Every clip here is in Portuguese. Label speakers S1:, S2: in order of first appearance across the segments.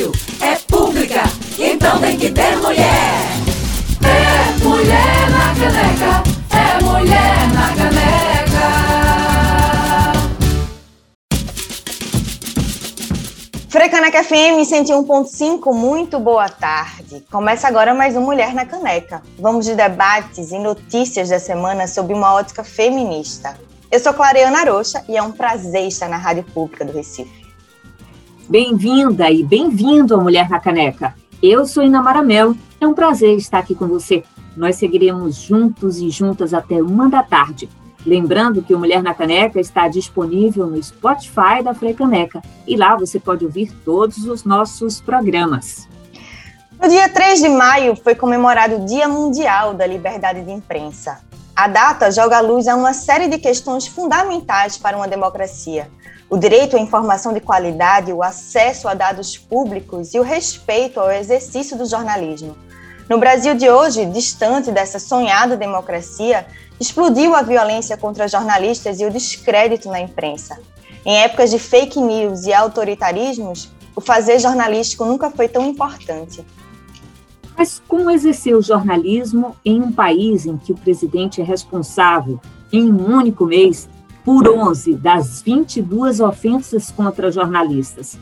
S1: rádio é pública, então tem que ter mulher. É mulher na caneca, é mulher na caneca.
S2: Frecaneca FM 101.5, muito boa tarde. Começa agora mais um Mulher na Caneca. Vamos de debates e notícias da semana sob uma ótica feminista. Eu sou Clareana Arocha e é um prazer estar na Rádio Pública do Recife.
S3: Bem-vinda e bem-vindo ao Mulher na Caneca. Eu sou Inamara Melo, é um prazer estar aqui com você. Nós seguiremos juntos e juntas até uma da tarde. Lembrando que o Mulher na Caneca está disponível no Spotify da Frecaneca e lá você pode ouvir todos os nossos programas.
S2: No dia 3 de maio foi comemorado o Dia Mundial da Liberdade de Imprensa. A data joga luz a uma série de questões fundamentais para uma democracia, o direito à informação de qualidade, o acesso a dados públicos e o respeito ao exercício do jornalismo. No Brasil de hoje, distante dessa sonhada democracia, explodiu a violência contra jornalistas e o descrédito na imprensa. Em épocas de fake news e autoritarismos, o fazer jornalístico nunca foi tão importante.
S3: Mas como exercer o jornalismo em um país em que o presidente é responsável, em um único mês, por 11 das 22 ofensas contra jornalistas.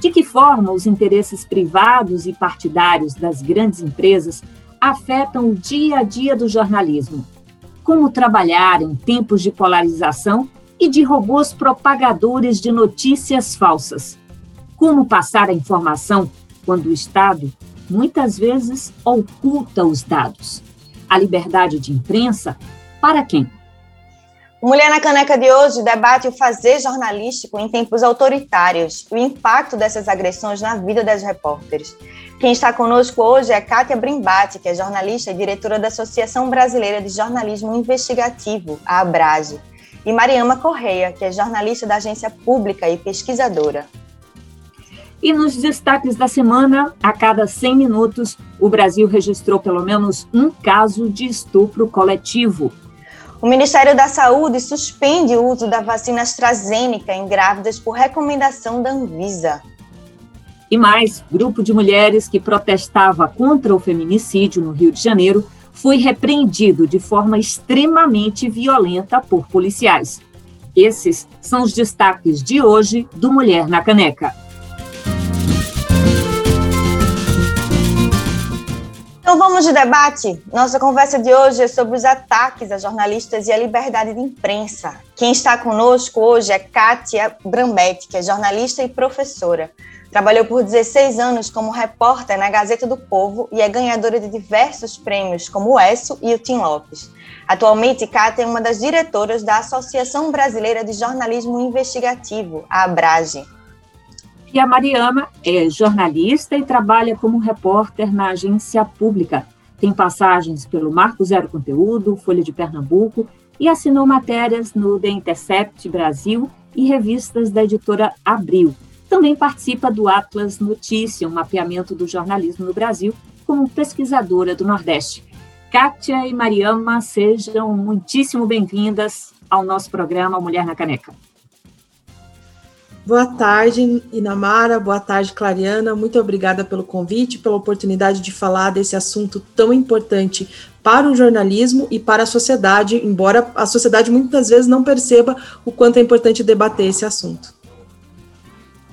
S3: De que forma os interesses privados e partidários das grandes empresas afetam o dia a dia do jornalismo? Como trabalhar em tempos de polarização e de robôs propagadores de notícias falsas? Como passar a informação quando o Estado muitas vezes oculta os dados? A liberdade de imprensa para quem?
S2: Mulher na Caneca de hoje debate o fazer jornalístico em tempos autoritários o impacto dessas agressões na vida das repórteres. Quem está conosco hoje é Kátia Brimbati, que é jornalista e diretora da Associação Brasileira de Jornalismo Investigativo, a ABRAGE, e Mariama Correia, que é jornalista da agência pública e pesquisadora.
S3: E nos destaques da semana, a cada 100 minutos, o Brasil registrou pelo menos um caso de estupro coletivo.
S2: O Ministério da Saúde suspende o uso da vacina AstraZeneca em grávidas por recomendação da Anvisa.
S3: E mais, grupo de mulheres que protestava contra o feminicídio no Rio de Janeiro foi repreendido de forma extremamente violenta por policiais. Esses são os destaques de hoje do Mulher na Caneca.
S2: Então vamos de debate? Nossa conversa de hoje é sobre os ataques a jornalistas e a liberdade de imprensa. Quem está conosco hoje é Kátia Brambetti, que é jornalista e professora. Trabalhou por 16 anos como repórter na Gazeta do Povo e é ganhadora de diversos prêmios, como o ESSO e o Tim Lopes. Atualmente, Kátia é uma das diretoras da Associação Brasileira de Jornalismo Investigativo, a ABRAGE.
S3: E a Mariana é jornalista e trabalha como repórter na agência pública. Tem passagens pelo Marco Zero Conteúdo, Folha de Pernambuco e assinou matérias no The Intercept Brasil e revistas da editora Abril. Também participa do Atlas Notícia, um mapeamento do jornalismo no Brasil, como pesquisadora do Nordeste. Kátia e Mariama, sejam muitíssimo bem-vindas ao nosso programa Mulher na Caneca.
S4: Boa tarde, Inamara. Boa tarde, Clariana. Muito obrigada pelo convite, pela oportunidade de falar desse assunto tão importante para o jornalismo e para a sociedade, embora a sociedade muitas vezes não perceba o quanto é importante debater esse assunto.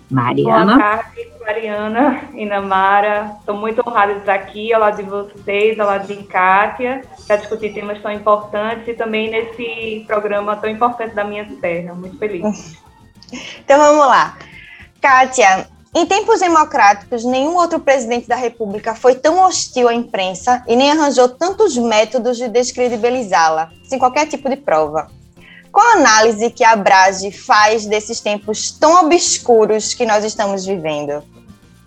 S3: Mariana.
S5: Boa tarde, Clariana, Inamara. Estou muito honrada de estar aqui ao lado de vocês, ao lado de Kátia, para discutir temas tão importantes e também nesse programa tão importante da minha terra. Muito feliz.
S2: Então vamos lá. Kátia, em tempos democráticos, nenhum outro presidente da República foi tão hostil à imprensa e nem arranjou tantos métodos de descredibilizá-la, sem qualquer tipo de prova. Qual a análise que a Brage faz desses tempos tão obscuros que nós estamos vivendo?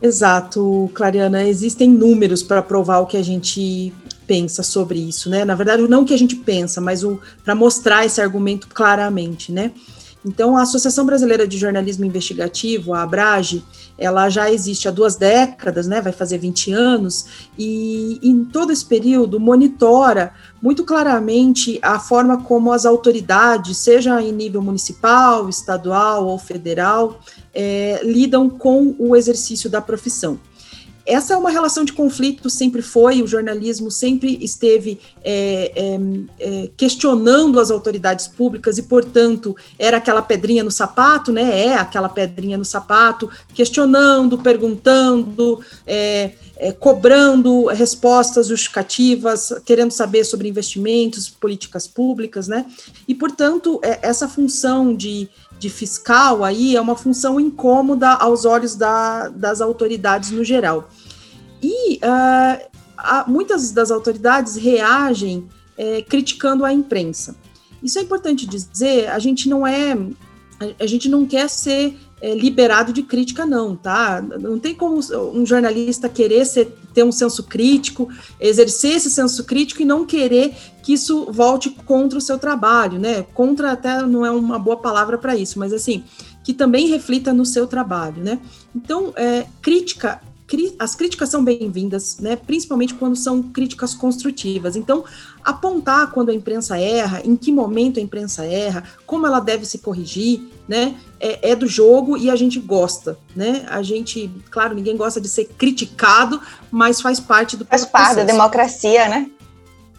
S4: Exato, Clariana. Existem números para provar o que a gente pensa sobre isso, né? Na verdade, não o que a gente pensa, mas para mostrar esse argumento claramente, né? Então, a Associação Brasileira de Jornalismo Investigativo, a ABRAGE, ela já existe há duas décadas, né, vai fazer 20 anos, e em todo esse período monitora muito claramente a forma como as autoridades, seja em nível municipal, estadual ou federal, é, lidam com o exercício da profissão essa é uma relação de conflito, sempre foi, o jornalismo sempre esteve é, é, é, questionando as autoridades públicas e, portanto, era aquela pedrinha no sapato, né? É aquela pedrinha no sapato, questionando, perguntando, é, é, cobrando respostas justificativas, querendo saber sobre investimentos, políticas públicas, né? E, portanto, é, essa função de, de fiscal aí é uma função incômoda aos olhos da, das autoridades no geral. E uh, muitas das autoridades reagem é, criticando a imprensa. Isso é importante dizer, a gente não é, a gente não quer ser é, liberado de crítica, não, tá? Não tem como um jornalista querer ser, ter um senso crítico, exercer esse senso crítico e não querer que isso volte contra o seu trabalho, né? Contra até não é uma boa palavra para isso, mas assim, que também reflita no seu trabalho, né? Então, é, crítica as críticas são bem-vindas, né, principalmente quando são críticas construtivas. Então, apontar quando a imprensa erra, em que momento a imprensa erra, como ela deve se corrigir, né, é, é do jogo e a gente gosta, né? A gente, claro, ninguém gosta de ser criticado, mas faz parte do
S2: faz parte da democracia, né?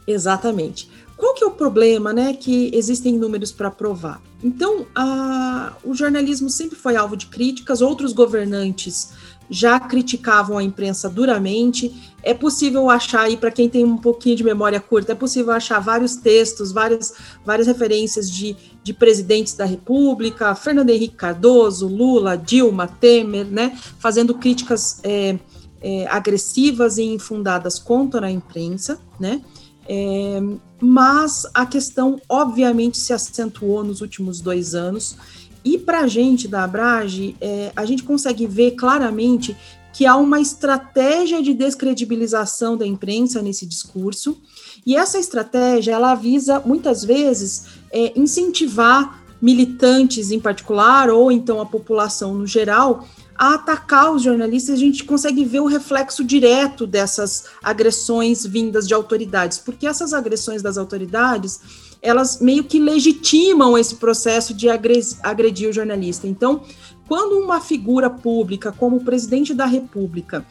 S4: Exatamente. Qual que é o problema, né? Que existem números para provar. Então, a, o jornalismo sempre foi alvo de críticas, outros governantes já criticavam a imprensa duramente. É possível achar aí, para quem tem um pouquinho de memória curta, é possível achar vários textos, várias, várias referências de, de presidentes da República, Fernando Henrique Cardoso, Lula, Dilma, Temer, né, fazendo críticas é, é, agressivas e infundadas contra a imprensa, né, é, mas a questão, obviamente, se acentuou nos últimos dois anos e para a gente da Abrage, é, a gente consegue ver claramente que há uma estratégia de descredibilização da imprensa nesse discurso, e essa estratégia ela visa muitas vezes é, incentivar militantes em particular, ou então a população no geral, a atacar os jornalistas, a gente consegue ver o reflexo direto dessas agressões vindas de autoridades, porque essas agressões das autoridades elas meio que legitimam esse processo de agredir o jornalista. Então, quando uma figura pública, como o presidente da República,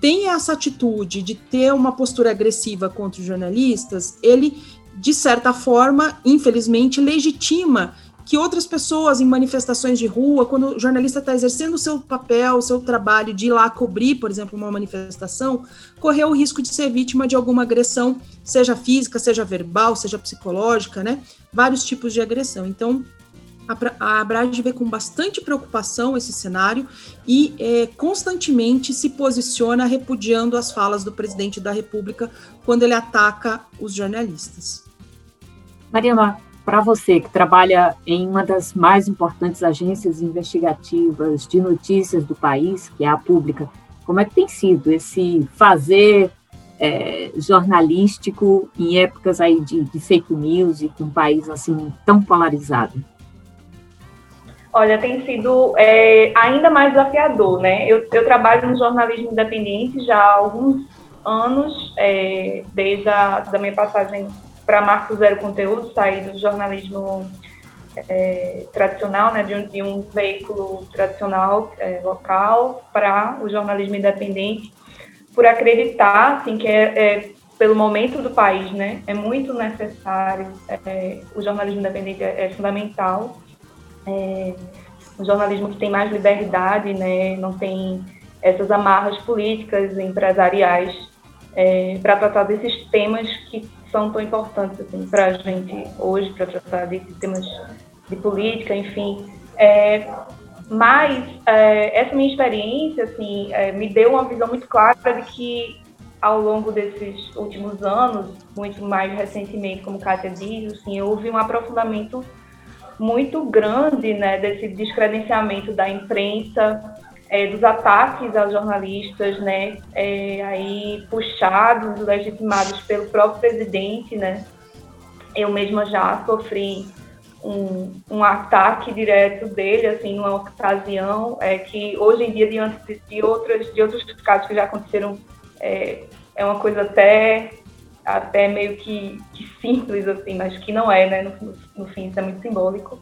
S4: tem essa atitude de ter uma postura agressiva contra os jornalistas, ele, de certa forma, infelizmente, legitima que outras pessoas em manifestações de rua, quando o jornalista está exercendo o seu papel, o seu trabalho de ir lá cobrir, por exemplo, uma manifestação, correr o risco de ser vítima de alguma agressão, seja física, seja verbal, seja psicológica, né? Vários tipos de agressão. Então, a Abrade vê com bastante preocupação esse cenário e é, constantemente se posiciona repudiando as falas do presidente da República quando ele ataca os jornalistas.
S3: Maria Mar, para você que trabalha em uma das mais importantes agências investigativas de notícias do país, que é a Pública, como é que tem sido esse fazer é, jornalístico em épocas aí de, de fake news e com um país assim tão polarizado?
S5: Olha, tem sido é, ainda mais desafiador, né? Eu, eu, trabalho no jornalismo independente já há alguns anos, é, desde a da minha passagem para Marco Zero Conteúdo, sair do jornalismo é, tradicional, né, de um, de um veículo tradicional é, local para o jornalismo independente, por acreditar assim, que é, é, pelo momento do país, né, é muito necessário, é, o jornalismo independente é, é fundamental, é, um jornalismo que tem mais liberdade, né, não tem essas amarras políticas empresariais para tratar desses temas que são tão importantes assim, para a gente hoje, para tratar de temas de política, enfim. É, mas é, essa minha experiência assim, é, me deu uma visão muito clara de que ao longo desses últimos anos, muito mais recentemente, como Kátia diz, assim, houve um aprofundamento muito grande né, desse descredenciamento da imprensa, é, dos ataques aos jornalistas, né, é, aí puxados, legitimados pelo próprio presidente, né. Eu mesma já sofri um, um, ataque direto dele, assim, numa ocasião, é, que hoje em dia, diante de, outras, de outros casos que já aconteceram, é, é uma coisa até, até meio que, que, simples, assim, mas que não é, né, no, no fim, isso é muito simbólico.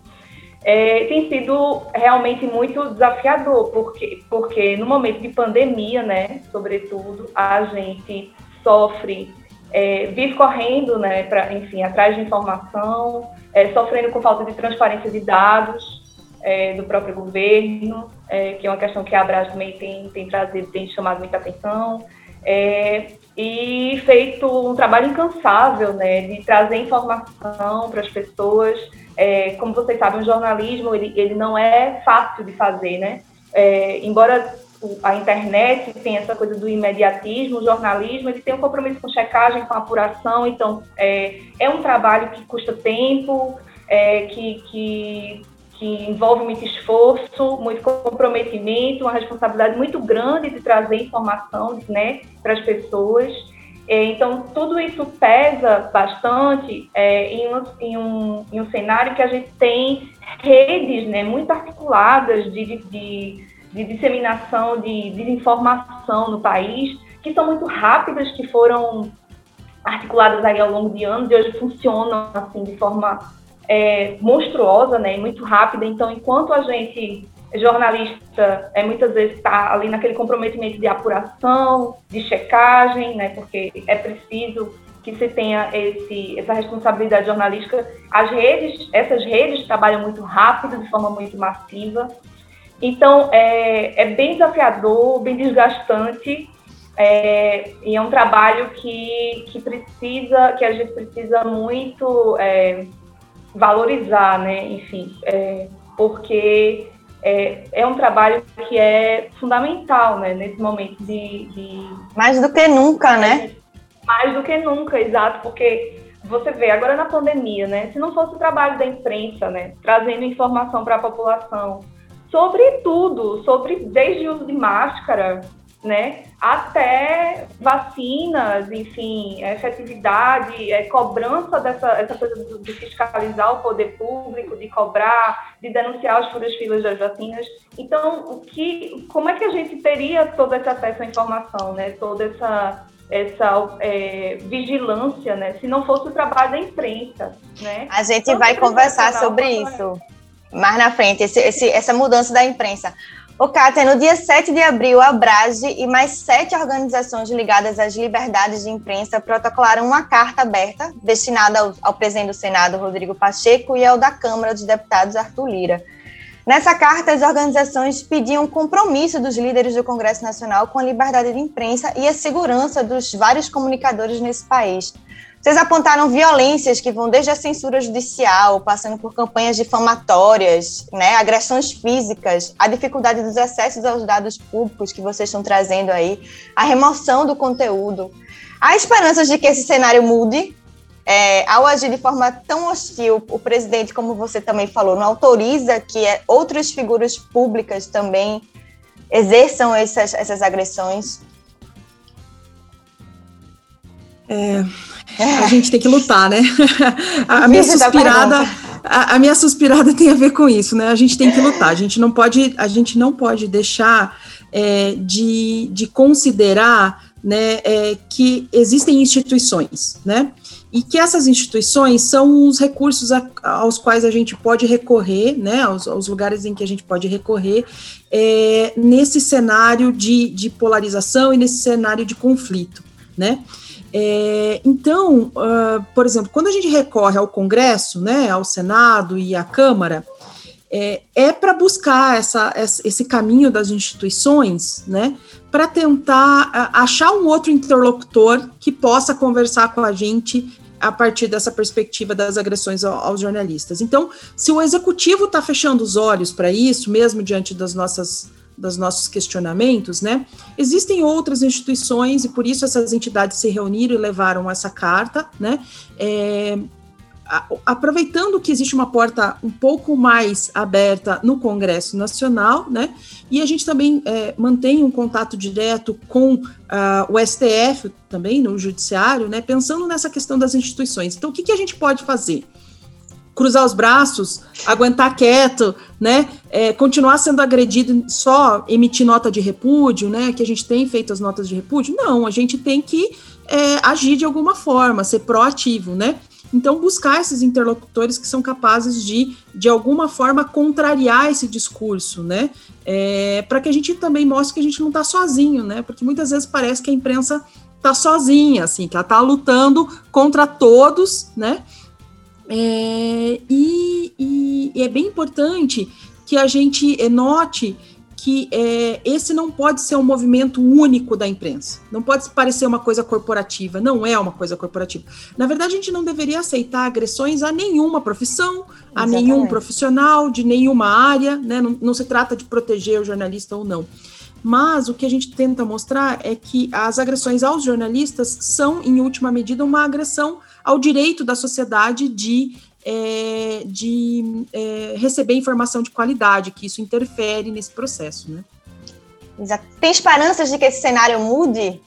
S5: É, tem sido realmente muito desafiador, porque, porque no momento de pandemia, né, sobretudo, a gente sofre é, vive correndo, né, pra, enfim, atrás de informação, é, sofrendo com falta de transparência de dados é, do próprio governo, é, que é uma questão que a Abras também tem, tem trazido, tem chamado muita atenção, é, e feito um trabalho incansável, né, de trazer informação para as pessoas. É, como vocês sabem, o jornalismo ele, ele não é fácil de fazer, né? embora a internet tem essa coisa do imediatismo, o jornalismo ele tem um compromisso com checagem, com apuração, então é, é um trabalho que custa tempo, é, que, que, que envolve muito esforço, muito comprometimento, uma responsabilidade muito grande de trazer informação né, para as pessoas. É, então, tudo isso pesa bastante é, em, um, em, um, em um cenário que a gente tem redes né, muito articuladas de, de, de de disseminação de desinformação no país, que são muito rápidas, que foram articuladas aí ao longo de anos e hoje funcionam assim de forma é, monstruosa, né, muito rápida. Então, enquanto a gente jornalista é muitas vezes está ali naquele comprometimento de apuração, de checagem, né, porque é preciso que se tenha esse, essa responsabilidade jornalística. As redes, essas redes trabalham muito rápido, de forma muito massiva, então, é, é bem desafiador, bem desgastante, é, e é um trabalho que, que precisa, que a gente precisa muito é, valorizar, né? Enfim, é, porque é, é um trabalho que é fundamental, né? Nesse momento de, de...
S2: Mais do que nunca, né?
S5: Mais do que nunca, exato, porque você vê agora na pandemia, né? Se não fosse o trabalho da imprensa, né? Trazendo informação para a população, sobre tudo, sobre desde o uso de máscara, né, até vacinas, enfim, efetividade, é, cobrança dessa essa coisa de fiscalizar o poder público, de cobrar, de denunciar os furos filas das vacinas. Então, o que, como é que a gente teria todo esse acesso à informação, né, toda essa essa é, vigilância, né, se não fosse o trabalho da imprensa, né?
S2: A gente então, vai conversar sobre isso mais na frente, esse, esse, essa mudança da imprensa. Ô, Kátia, no dia 7 de abril, a Brage e mais sete organizações ligadas às liberdades de imprensa protocolaram uma carta aberta destinada ao, ao presidente do Senado, Rodrigo Pacheco, e ao da Câmara dos Deputados, Arthur Lira. Nessa carta, as organizações pediam compromisso dos líderes do Congresso Nacional com a liberdade de imprensa e a segurança dos vários comunicadores nesse país. Vocês apontaram violências que vão desde a censura judicial, passando por campanhas difamatórias, né, agressões físicas, a dificuldade dos acessos aos dados públicos que vocês estão trazendo aí, a remoção do conteúdo. Há esperanças de que esse cenário mude? É, ao agir de forma tão hostil, o presidente, como você também falou, não autoriza que é, outras figuras públicas também exerçam essas, essas agressões?
S4: É, a gente tem que lutar, né? A, a minha suspirada, a, a, minha suspirada tem a ver com isso, né? A gente tem que lutar. A gente não pode, a gente não pode deixar é, de, de considerar, né, é, que existem instituições, né? E que essas instituições são os recursos a, aos quais a gente pode recorrer, né? Aos, aos lugares em que a gente pode recorrer é, nesse cenário de, de polarização e nesse cenário de conflito, né? É, então, uh, por exemplo, quando a gente recorre ao Congresso, né, ao Senado e à Câmara, é, é para buscar essa, esse caminho das instituições, né, para tentar uh, achar um outro interlocutor que possa conversar com a gente a partir dessa perspectiva das agressões aos jornalistas. Então, se o executivo está fechando os olhos para isso, mesmo diante das nossas dos nossos questionamentos, né? Existem outras instituições e por isso essas entidades se reuniram e levaram essa carta, né? É, aproveitando que existe uma porta um pouco mais aberta no Congresso Nacional, né? E a gente também é, mantém um contato direto com uh, o STF também no Judiciário, né? Pensando nessa questão das instituições. Então, o que, que a gente pode fazer? Cruzar os braços, aguentar quieto, né? É, continuar sendo agredido só emitir nota de repúdio, né? Que a gente tem feito as notas de repúdio. Não, a gente tem que é, agir de alguma forma, ser proativo, né? Então, buscar esses interlocutores que são capazes de, de alguma forma, contrariar esse discurso, né? É, para que a gente também mostre que a gente não está sozinho, né? Porque muitas vezes parece que a imprensa está sozinha, assim, que ela está lutando contra todos, né? É, e, e, e, é bem importante que a gente note que é, esse não pode ser um movimento único da imprensa, não pode parecer uma coisa corporativa, não é uma coisa corporativa. Na verdade, a gente não deveria aceitar agressões a nenhuma profissão, a Exatamente. nenhum profissional, de nenhuma área, né? Não, não se trata de proteger o jornalista ou não. Mas o que a gente tenta mostrar é que as agressões aos jornalistas são, em última medida, uma agressão ao direito da sociedade de, é, de é, receber informação de qualidade, que isso interfere nesse processo. Né?
S2: Exato. Tem esperanças de que esse cenário mude?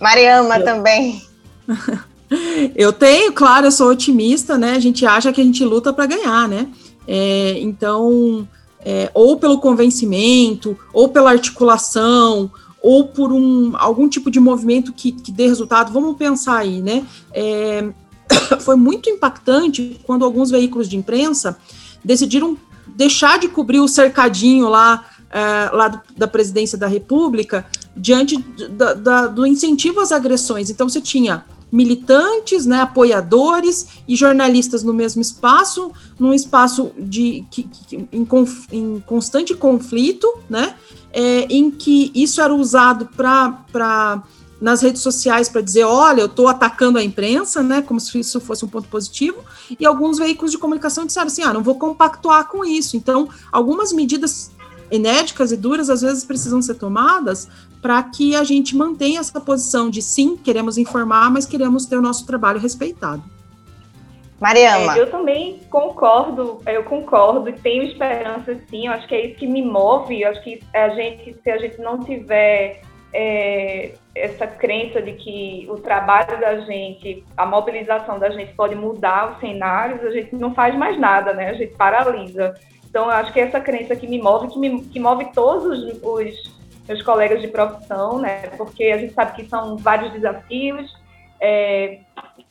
S2: Mariama eu... também.
S4: eu tenho, claro, eu sou otimista, né? A gente acha que a gente luta para ganhar, né? É, então, é, ou pelo convencimento, ou pela articulação, ou por um, algum tipo de movimento que, que dê resultado. Vamos pensar aí, né? É, foi muito impactante quando alguns veículos de imprensa decidiram deixar de cobrir o cercadinho lá, é, lá do, da presidência da República diante da, da, do incentivo às agressões. Então, você tinha militantes, né, apoiadores e jornalistas no mesmo espaço, num espaço de, que, que, em, conf, em, constante conflito, né, é, em que isso era usado para nas redes sociais para dizer, olha, eu estou atacando a imprensa, né, como se isso fosse um ponto positivo, e alguns veículos de comunicação disseram assim, ah, não vou compactuar com isso. Então, algumas medidas enérgicas e duras às vezes precisam ser tomadas para que a gente mantenha essa posição de sim, queremos informar, mas queremos ter o nosso trabalho respeitado.
S2: Mariama.
S5: É, eu também concordo, eu concordo e tenho esperança sim, eu acho que é isso que me move, eu acho que a gente, se a gente não tiver é, essa crença de que o trabalho da gente, a mobilização da gente pode mudar os cenários, a gente não faz mais nada, né? A gente paralisa. Então, eu acho que é essa crença que me move, que, me, que move todos os, os meus colegas de profissão, né? Porque a gente sabe que são vários desafios. É,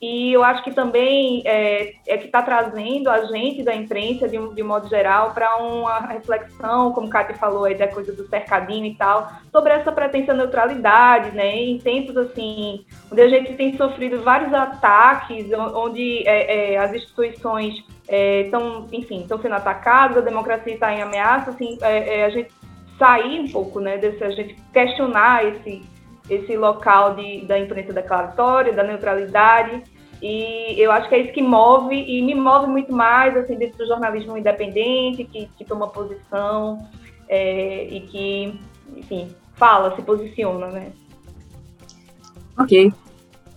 S5: e eu acho que também é, é que está trazendo a gente da imprensa, de um, de um modo geral, para uma reflexão, como o Cátia falou aí da coisa do cercadinho e tal, sobre essa pretensa neutralidade, né? Em tempos assim, onde a gente tem sofrido vários ataques, onde é, é as instituições estão, é, enfim, estão sendo atacadas, a democracia está em ameaça, assim, é, é, a gente sair um pouco, né, desse, a gente questionar esse, esse local de, da imprensa declaratória, da neutralidade, e eu acho que é isso que move, e me move muito mais, assim, dentro do jornalismo independente, que, que toma posição, é, e que, enfim, fala, se posiciona, né.
S3: Ok.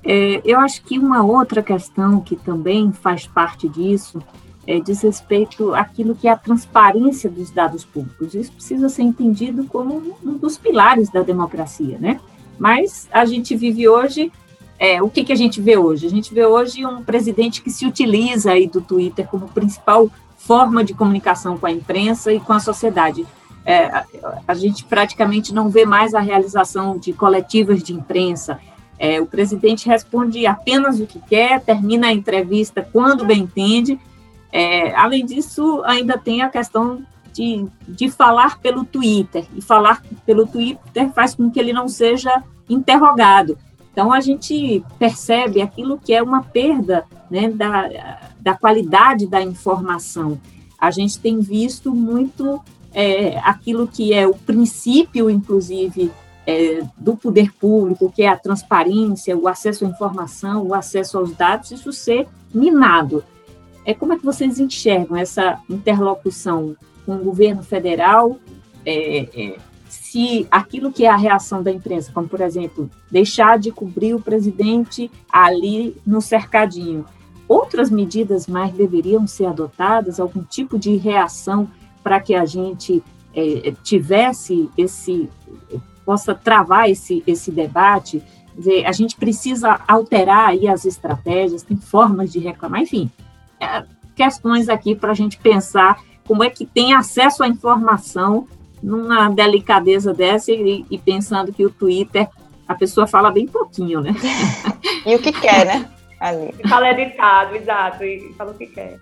S3: É, eu acho que uma outra questão que também faz parte disso é, diz respeito àquilo que é a transparência dos dados públicos. Isso precisa ser entendido como um dos pilares da democracia, né? Mas a gente vive hoje, é, o que, que a gente vê hoje? A gente vê hoje um presidente que se utiliza aí do Twitter como principal forma de comunicação com a imprensa e com a sociedade. É, a, gente praticamente não vê mais a realização de coletivas de imprensa. É, o presidente responde apenas o que quer, termina a entrevista quando bem entende, é, além disso, ainda tem a questão de, de falar pelo Twitter, e falar pelo Twitter faz com que ele não seja interrogado. Então, a gente percebe aquilo que é uma perda né, da, da qualidade da informação. A gente tem visto muito é, aquilo que é o princípio, inclusive, é, do poder público, que é a transparência, o acesso à informação, o acesso aos dados, isso ser minado. É, como é que vocês enxergam essa interlocução com o governo federal? É, é, se aquilo que é a reação da imprensa, como por exemplo, deixar de cobrir o presidente ali no cercadinho, outras medidas mais deveriam ser adotadas, algum tipo de reação para que a gente é, tivesse esse, possa travar esse, esse debate. Dizer, a gente precisa alterar aí as estratégias, tem formas de reclamar, enfim, é, questões aqui para a gente pensar como é que tem acesso à informação numa delicadeza dessa e, e, pensando que o Twitter, a pessoa fala bem pouquinho, né?
S2: e o que quer, né? Ali.
S5: Fala editado, exato, e fala o que quer.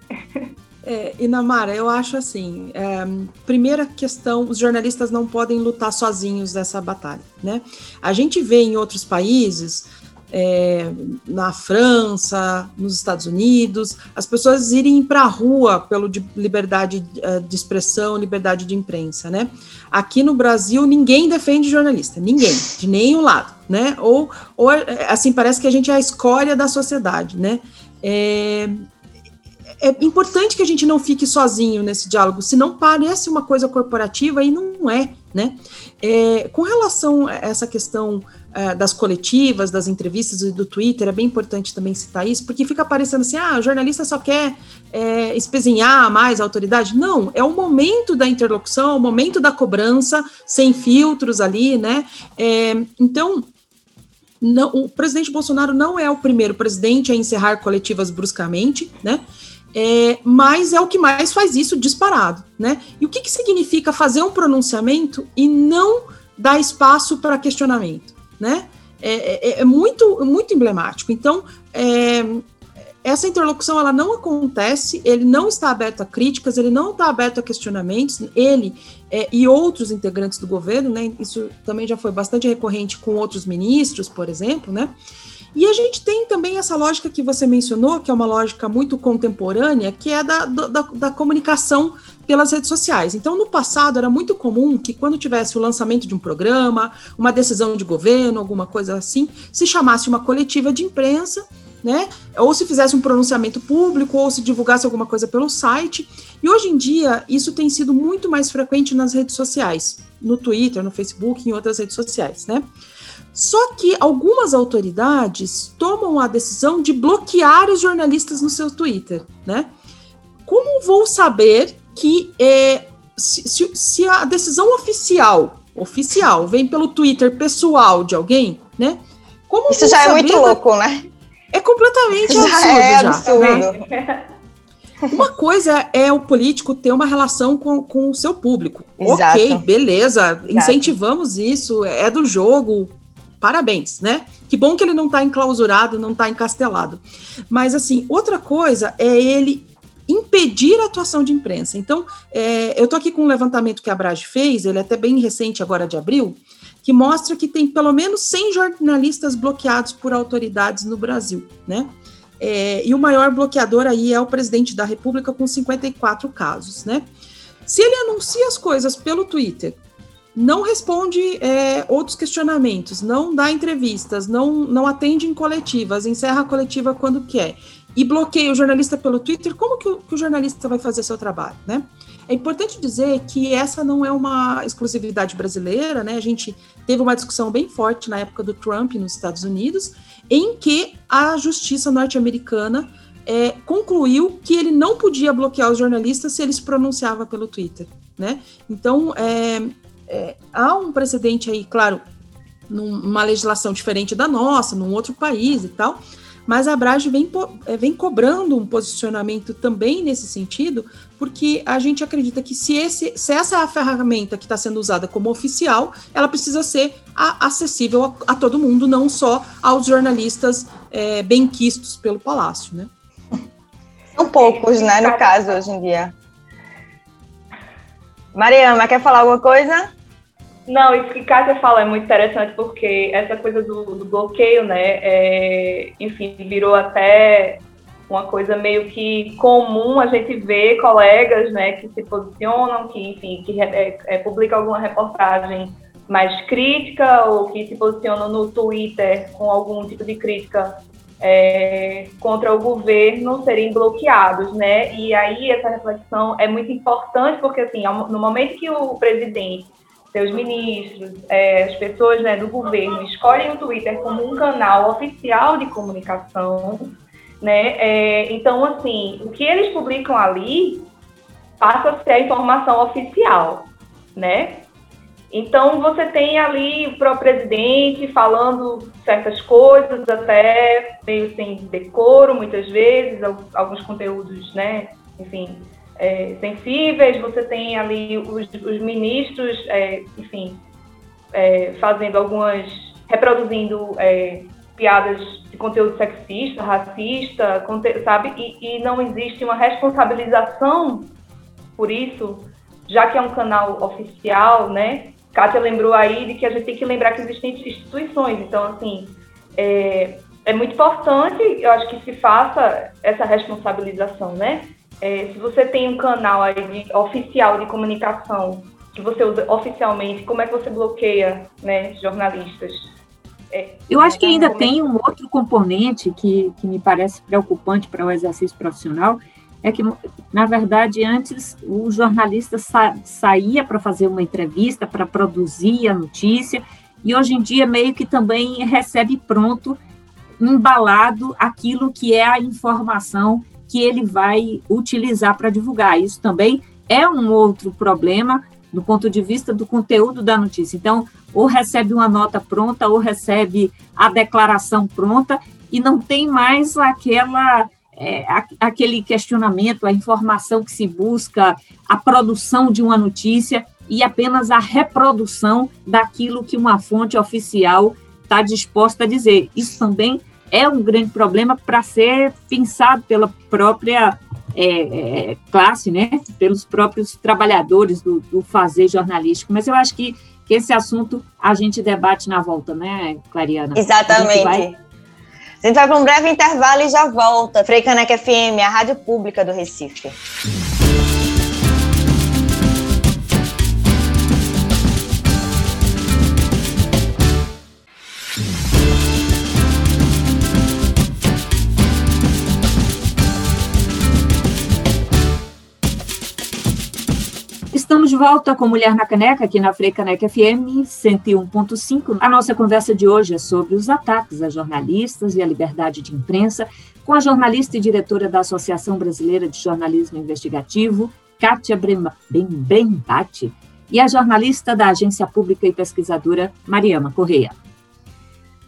S4: É, Inamara, eu acho assim, é, primeira questão, os jornalistas não podem lutar sozinhos nessa batalha, né? A gente vê em outros países, é, na França, nos Estados Unidos, as pessoas irem para a rua pelo de liberdade é, de expressão, liberdade de imprensa, né? Aqui no Brasil, ninguém defende jornalista, ninguém, de nenhum lado, né? Ou, ou assim, parece que a gente é a escória da sociedade, né? É, é importante que a gente não fique sozinho nesse diálogo, senão parece uma coisa corporativa e não é, né? É, com relação a essa questão é, das coletivas, das entrevistas e do Twitter, é bem importante também citar isso, porque fica parecendo assim, ah, o jornalista só quer é, espezinhar mais a autoridade. Não, é o momento da interlocução, é o momento da cobrança, sem filtros ali, né? É, então, não, o presidente Bolsonaro não é o primeiro presidente a encerrar coletivas bruscamente, né? É, mas é o que mais faz isso disparado, né? E o que, que significa fazer um pronunciamento e não dar espaço para questionamento, né? É, é, é, muito, muito emblemático. Então, é, essa interlocução ela não acontece, ele não está aberto a críticas, ele não está aberto a questionamentos, ele é, e outros integrantes do governo, né? Isso também já foi bastante recorrente com outros ministros, por exemplo, né? E a gente tem também essa lógica que você mencionou, que é uma lógica muito contemporânea, que é da, da, da comunicação pelas redes sociais. Então, no passado, era muito comum que, quando tivesse o lançamento de um programa, uma decisão de governo, alguma coisa assim, se chamasse uma coletiva de imprensa, né? Ou se fizesse um pronunciamento público, ou se divulgasse alguma coisa pelo site. E hoje em dia, isso tem sido muito mais frequente nas redes sociais, no Twitter, no Facebook, em outras redes sociais, né? Só que algumas autoridades tomam a decisão de bloquear os jornalistas no seu Twitter, né? Como vou saber que é, se, se, se a decisão oficial, oficial, vem pelo Twitter pessoal de alguém, né?
S2: Como Isso já é muito louco, né?
S4: É completamente já absurdo. É já, absurdo. Né? Uma coisa é o político ter uma relação com, com o seu público. Exato. Ok, beleza, Exato. incentivamos isso, é do jogo, parabéns, né? Que bom que ele não está enclausurado, não está encastelado. Mas, assim, outra coisa é ele impedir a atuação de imprensa. Então, é, eu estou aqui com um levantamento que a Brage fez, ele é até bem recente, agora de abril, que mostra que tem pelo menos 100 jornalistas bloqueados por autoridades no Brasil, né? É, e o maior bloqueador aí é o presidente da República, com 54 casos, né? Se ele anuncia as coisas pelo Twitter não responde é, outros questionamentos, não dá entrevistas, não, não atende em coletivas, encerra a coletiva quando quer e bloqueia o jornalista pelo Twitter, como que o, que o jornalista vai fazer seu trabalho, né? É importante dizer que essa não é uma exclusividade brasileira, né? A gente teve uma discussão bem forte na época do Trump nos Estados Unidos, em que a justiça norte-americana é, concluiu que ele não podia bloquear os jornalistas se ele se pronunciava pelo Twitter, né? Então, é, é, há um precedente aí, claro, numa legislação diferente da nossa, num outro país e tal, mas a Abrage vem, é, vem cobrando um posicionamento também nesse sentido, porque a gente acredita que se, esse, se essa é a ferramenta que está sendo usada como oficial, ela precisa ser a, acessível a, a, todo mundo, não só aos jornalistas é, benquistos pelo Palácio, né?
S2: São poucos, né, no caso, hoje em dia. Mariana, quer falar alguma coisa?
S5: Não, isso que Kátia fala é muito interessante, porque essa coisa do, do bloqueio, né, é, enfim, virou até uma coisa meio que comum a gente ver colegas, né, que se posicionam, que, enfim, que é, é, publicam alguma reportagem mais crítica ou que se posicionam no Twitter com algum tipo de crítica é, contra o governo serem bloqueados, né? E aí essa reflexão é muito importante porque assim, no momento que o presidente, seus ministros, é, as pessoas né, do governo escolhem o Twitter como um canal oficial de comunicação, né? É, então assim, o que eles publicam ali passa a ser a informação oficial, né? Então, você tem ali o próprio presidente falando certas coisas, até meio sem decoro, muitas vezes, alguns conteúdos né, enfim, é, sensíveis, você tem ali os, os ministros, é, enfim, é, fazendo algumas, reproduzindo é, piadas de conteúdo sexista, racista, sabe? E, e, não existe uma responsabilização por isso, já que é um canal oficial, né? Kátia lembrou aí de que a gente tem que lembrar que existem instituições, então, assim, é, é muito importante, eu acho que se faça essa responsabilização, né? É, se você tem um canal aí de, oficial de comunicação que você usa oficialmente, como é que você bloqueia né, jornalistas?
S3: É, Eu acho que ainda tem um outro componente que, que me parece preocupante para o exercício profissional, é que, na verdade, antes o jornalista sa saía para fazer uma entrevista, para produzir a notícia, e hoje em dia meio que também recebe pronto, embalado, aquilo que é a informação que ele vai utilizar para divulgar. Isso também é um outro problema do ponto de vista do conteúdo da notícia. Então, ou recebe uma nota pronta, ou recebe a declaração pronta, e não tem mais aquela é, aquele questionamento, a informação que se busca, a produção de uma notícia e apenas a reprodução daquilo que uma fonte oficial está disposta a dizer. Isso também é um grande problema para ser pensado pela própria é, é, classe, né? pelos próprios trabalhadores do, do, fazer jornalístico. Mas eu acho que, que esse assunto a gente debate na volta, né, Clariana?
S2: Exatamente. A gente vai, para um breve intervalo e já volta. Freicaneca FM, a rádio pública do Recife.
S3: De volta com Mulher na Caneca, aqui na Freicaneca FM 101.5. A nossa conversa de hoje é sobre os ataques a jornalistas e a liberdade de imprensa, com a jornalista e diretora da Associação Brasileira de Jornalismo Investigativo, Kátia Brembati, e a jornalista da Agência Pública e Pesquisadora, Mariama Correia.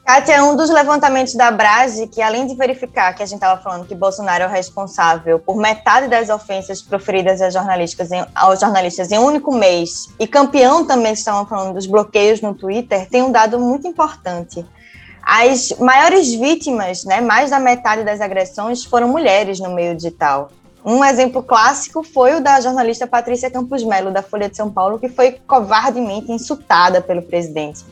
S2: Kátia, é um dos levantamentos da Brage que, além de verificar que a gente estava falando que Bolsonaro é o responsável por metade das ofensas proferidas aos jornalistas, em, aos jornalistas em um único mês, e campeão também estavam falando dos bloqueios no Twitter, tem um dado muito importante. As maiores vítimas, né, mais da metade das agressões, foram mulheres no meio digital. Um exemplo clássico foi o da jornalista Patrícia Campos Melo, da Folha de São Paulo, que foi covardemente insultada pelo presidente.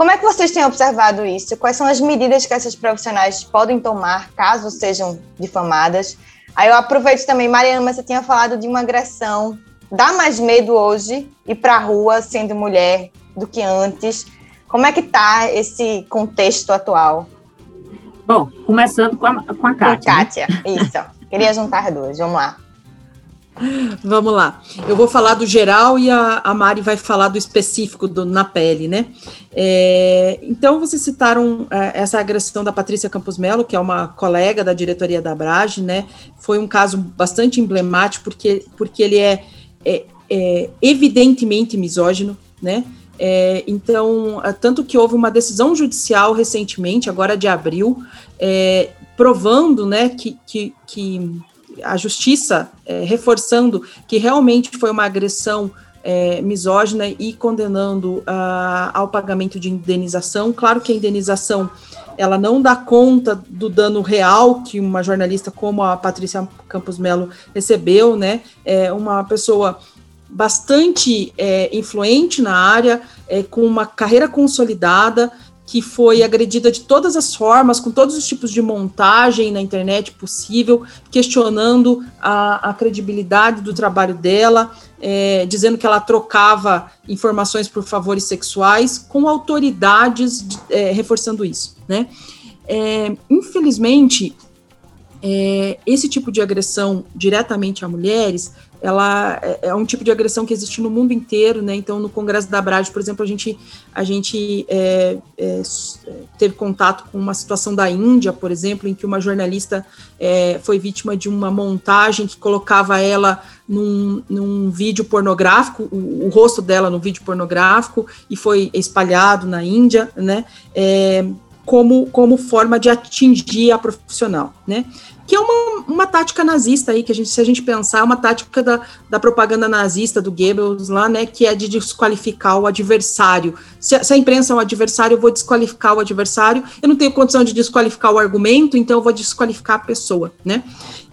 S2: Como é que vocês têm observado isso? Quais são as medidas que essas profissionais podem tomar caso sejam difamadas? Aí eu aproveito também, Mariana, você tinha falado de uma agressão. Dá mais medo hoje ir para a rua sendo mulher do que antes? Como é que está esse contexto atual?
S3: Bom, começando com a, com a Kátia. Com
S2: Kátia, né? isso. Queria juntar duas, vamos lá.
S4: Vamos lá. Eu vou falar do geral e a, a Mari vai falar do específico do, na pele, né? É, então, vocês citaram é, essa agressão da Patrícia Campos Melo, que é uma colega da diretoria da Brage, né? Foi um caso bastante emblemático, porque, porque ele é, é, é evidentemente misógino, né? É, então, é, tanto que houve uma decisão judicial recentemente, agora de abril, é, provando né, que, que, que a justiça é, reforçando que realmente foi uma agressão é, misógina e condenando uh, ao pagamento de indenização. Claro que a indenização ela não dá conta do dano real que uma jornalista como a Patrícia Campos Melo recebeu, né? É uma pessoa bastante é, influente na área, é, com uma carreira consolidada, que foi agredida de todas as formas, com todos os tipos de montagem na internet possível, questionando a, a credibilidade do trabalho dela, é, dizendo que ela trocava informações por favores sexuais, com autoridades é, reforçando isso. Né? É, infelizmente, é, esse tipo de agressão diretamente a mulheres ela é, é um tipo de agressão que existe no mundo inteiro, né? Então, no Congresso da Brade, por exemplo, a gente, a gente é, é, teve contato com uma situação da Índia, por exemplo, em que uma jornalista é, foi vítima de uma montagem que colocava ela num, num vídeo pornográfico, o, o, rosto dela no vídeo pornográfico, e foi espalhado na Índia, né? É, como, como forma de atingir a profissional, né? Que é uma, uma tática nazista aí, que a gente, se a gente pensar, é uma tática da, da propaganda nazista do Goebbels lá, né? Que é de desqualificar o adversário. Se, se a imprensa é um adversário, eu vou desqualificar o adversário. Eu não tenho condição de desqualificar o argumento, então eu vou desqualificar a pessoa, né?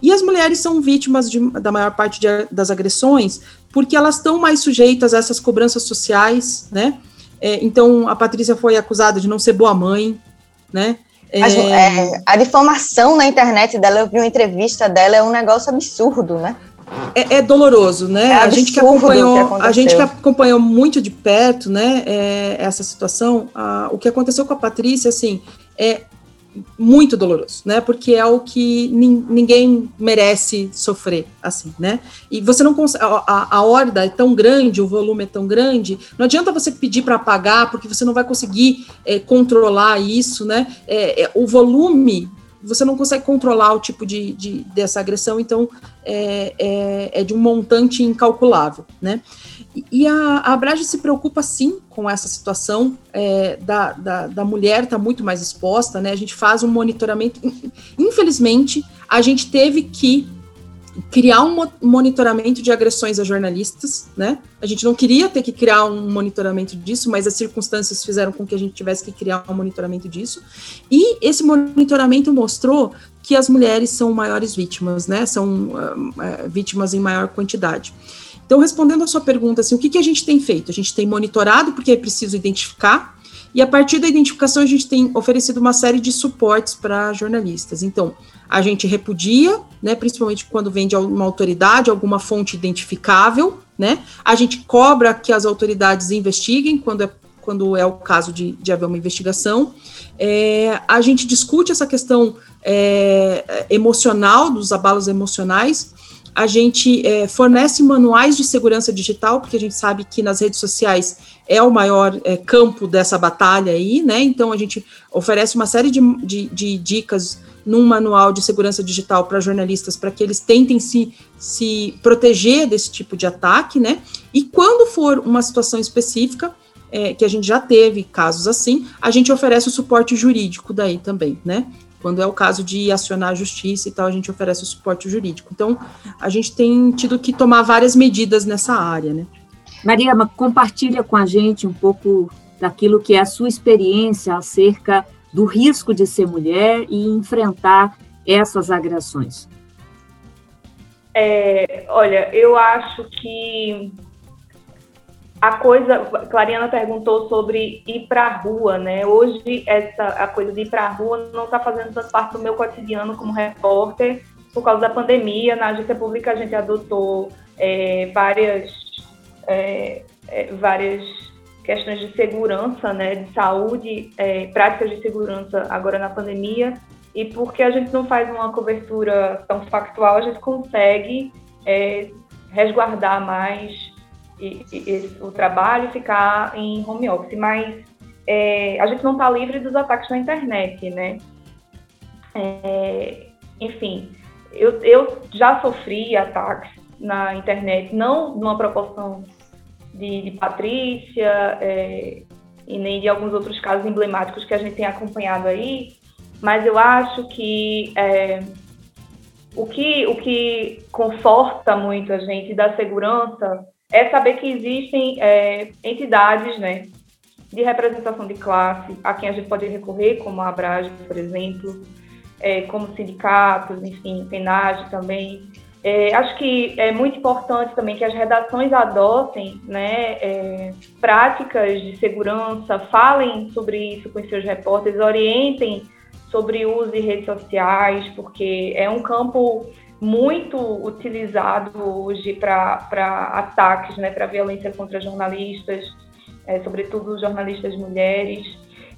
S4: E as mulheres são vítimas de, da maior parte de, das agressões porque elas estão mais sujeitas a essas cobranças sociais, né? É, então, a Patrícia foi acusada de não ser boa mãe, né?
S2: É... Mas, é, a difamação na internet dela, eu vi uma entrevista dela, é um negócio absurdo, né?
S4: É, é doloroso, né? É a gente que acompanhou, que a gente que acompanhou muito de perto, né? É, essa situação, a, o que aconteceu com a Patrícia, assim, é muito doloroso, né? Porque é o que ninguém merece sofrer, assim, né? E você não consegue. A, a horda é tão grande, o volume é tão grande, não adianta você pedir para apagar, porque você não vai conseguir é, controlar isso, né? É, é, o volume você não consegue controlar o tipo de, de dessa agressão, então é, é, é, de um montante incalculável, né? E a, a Abrage se preocupa sim com essa situação é, da, da, da, mulher estar tá muito mais exposta, né? A gente faz um monitoramento. Infelizmente, a gente teve que criar um monitoramento de agressões a jornalistas, né? A gente não queria ter que criar um monitoramento disso, mas as circunstâncias fizeram com que a gente tivesse que criar um monitoramento disso. E esse monitoramento mostrou que as mulheres são maiores vítimas, né? São uh, vítimas em maior quantidade. Então, respondendo a sua pergunta, assim, o que, que a gente tem feito? A gente tem monitorado, porque é preciso identificar, e a partir da identificação, a gente tem oferecido uma série de suportes para jornalistas. Então, a gente repudia, né, principalmente quando vem de uma autoridade, alguma fonte identificável, né? A gente cobra que as autoridades investiguem quando é, quando é o caso de, de haver uma investigação. É, a gente discute essa questão é, emocional, dos abalos emocionais, a gente é, fornece manuais de segurança digital, porque a gente sabe que nas redes sociais é o maior é, campo dessa batalha aí, né? Então a gente oferece uma série de, de, de dicas num manual de segurança digital para jornalistas para que eles tentem se, se proteger desse tipo de ataque, né? E quando for uma situação específica, é, que a gente já teve casos assim, a gente oferece o suporte jurídico daí também, né? Quando é o caso de acionar a justiça e tal, a gente oferece o suporte jurídico. Então, a gente tem tido que tomar várias medidas nessa área, né?
S3: Maria, compartilha com a gente um pouco daquilo que é a sua experiência acerca do risco de ser mulher e enfrentar essas agressões.
S5: É, olha, eu acho que a coisa, Clariana perguntou sobre ir para a rua, né? Hoje essa a coisa de ir para a rua não está fazendo tanto parte do meu cotidiano como repórter por causa da pandemia. Na agência pública a gente adotou é, várias é, é, várias questões de segurança, né? De saúde, é, práticas de segurança agora na pandemia e porque a gente não faz uma cobertura tão factual, a gente consegue é, resguardar mais e, e, o trabalho ficar em home office, mas é, a gente não está livre dos ataques na internet, né? É, enfim, eu, eu já sofri ataques na internet, não numa proporção de, de Patrícia é, e nem de alguns outros casos emblemáticos que a gente tem acompanhado aí, mas eu acho que é, o que o que conforta muito a gente da segurança é saber que existem é, entidades né, de representação de classe a quem a gente pode recorrer, como a Abrage, por exemplo, é, como sindicatos, enfim, penagem também. É, acho que é muito importante também que as redações adotem né, é, práticas de segurança, falem sobre isso com seus repórteres, orientem sobre uso de redes sociais, porque é um campo muito utilizado hoje para ataques, né, para violência contra jornalistas, é, sobretudo jornalistas mulheres.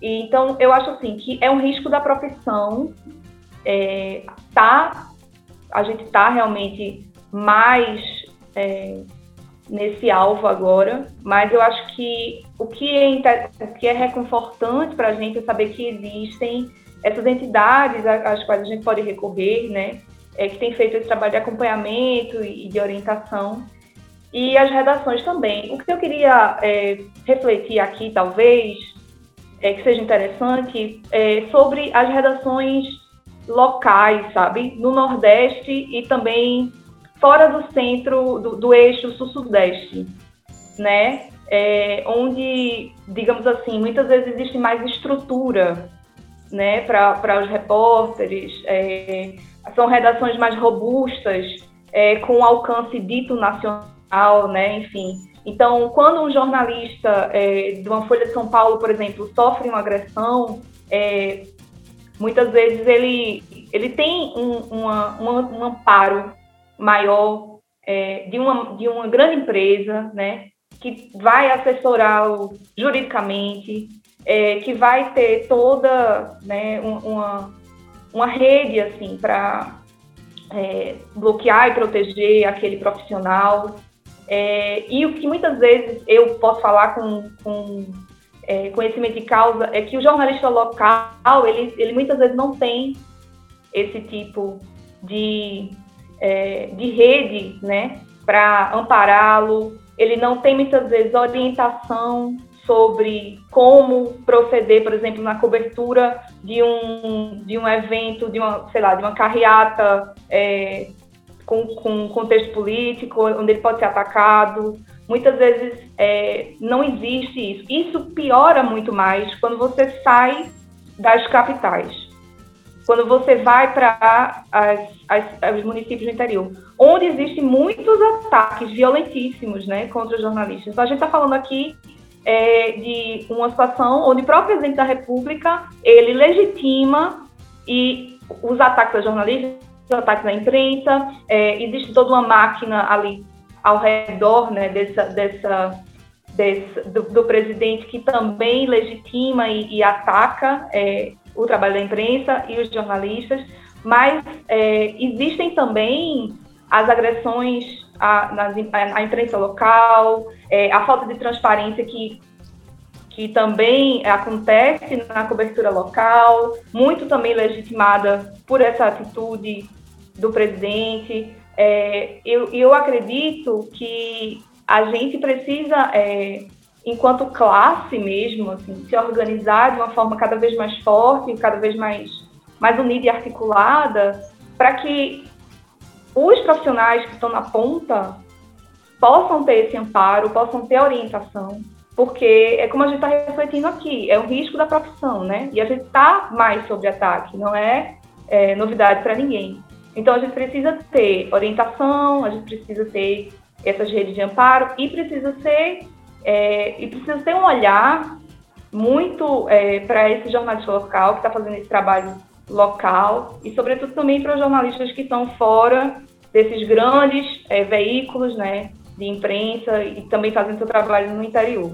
S5: E, então, eu acho assim que é um risco da profissão. É, tá, a gente está realmente mais é, nesse alvo agora, mas eu acho que o que é, o que é reconfortante para a gente é saber que existem essas entidades às quais a gente pode recorrer, né? É, que tem feito esse trabalho de acompanhamento e de orientação, e as redações também. O que eu queria é, refletir aqui, talvez, é, que seja interessante é, sobre as redações locais, sabe? No Nordeste e também fora do centro, do, do eixo sul-sudeste, né? É, onde, digamos assim, muitas vezes existe mais estrutura, né, para os repórteres, é, são redações mais robustas, é, com alcance dito nacional, né, enfim. Então, quando um jornalista é, de uma Folha de São Paulo, por exemplo, sofre uma agressão, é, muitas vezes ele, ele tem um, uma, uma, um amparo maior é, de, uma, de uma grande empresa, né, que vai assessorá-lo juridicamente, é, que vai ter toda né, uma, uma rede assim para é, bloquear e proteger aquele profissional. É, e o que muitas vezes eu posso falar com, com é, conhecimento de causa é que o jornalista local, ele, ele muitas vezes não tem esse tipo de, é, de rede né, para ampará-lo, ele não tem muitas vezes orientação sobre como proceder, por exemplo, na cobertura de um, de um evento, de uma, sei lá, de uma carreata é, com, com contexto político, onde ele pode ser atacado. Muitas vezes é, não existe isso. Isso piora muito mais quando você sai das capitais, quando você vai para os municípios do interior, onde existem muitos ataques violentíssimos né, contra os jornalistas. Então, a gente está falando aqui é, de uma situação onde o próprio presidente da República ele legitima e os ataques a jornalistas, os ataques à imprensa, é, existe toda uma máquina ali ao redor né, dessa, dessa, desse, do, do, presidente que também legitima e, e ataca é, o trabalho da imprensa e os jornalistas, mas é, existem também as agressões à, à imprensa local, é, a falta de transparência que, que também acontece na cobertura local, muito também legitimada por essa atitude do presidente. É, eu, eu acredito que a gente precisa, é, enquanto classe mesmo, assim, se organizar de uma forma cada vez mais forte, cada vez mais, mais unida e articulada, para que os profissionais que estão na ponta possam ter esse amparo, possam ter orientação, porque é como a gente está refletindo aqui, é o risco da profissão, né? E a gente está mais sobre ataque, não é, é novidade para ninguém. Então a gente precisa ter orientação, a gente precisa ter essas redes de amparo e precisa ser é, e precisa ter um olhar muito é, para esse jornalista local que está fazendo esse trabalho local e, sobretudo, também para os jornalistas que estão fora desses grandes é, veículos né, de imprensa e também fazendo seu trabalho no interior.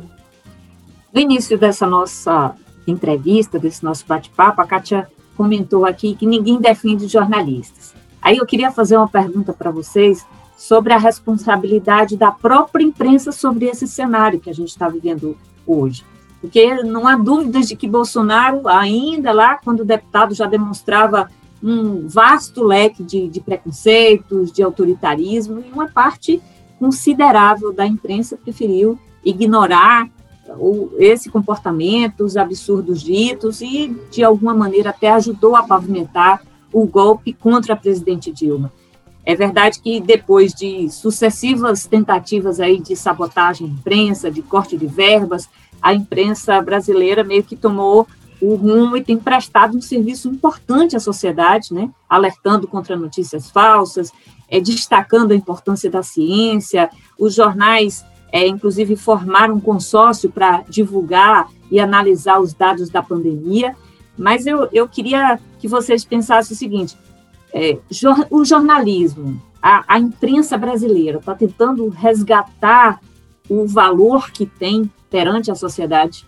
S3: No início dessa nossa entrevista, desse nosso bate-papo, a Kátia comentou aqui que ninguém defende jornalistas. Aí eu queria fazer uma pergunta para vocês sobre a responsabilidade da própria imprensa sobre esse cenário que a gente está vivendo hoje porque não há dúvidas de que Bolsonaro, ainda lá, quando deputado, já demonstrava um vasto leque de, de preconceitos, de autoritarismo, e uma parte considerável da imprensa preferiu ignorar esse comportamento, os absurdos ditos, e, de alguma maneira, até ajudou a pavimentar o golpe contra a presidente Dilma. É verdade que depois de sucessivas tentativas aí de sabotagem à imprensa, de corte de verbas, a imprensa brasileira meio que tomou o rumo e tem prestado um serviço importante à sociedade, né? alertando contra notícias falsas, é, destacando a importância da ciência. Os jornais, é, inclusive, formaram um consórcio para divulgar e analisar os dados da pandemia. Mas eu, eu queria que vocês pensassem o seguinte: é, jor, o jornalismo, a, a imprensa brasileira está tentando resgatar o valor que tem perante a sociedade?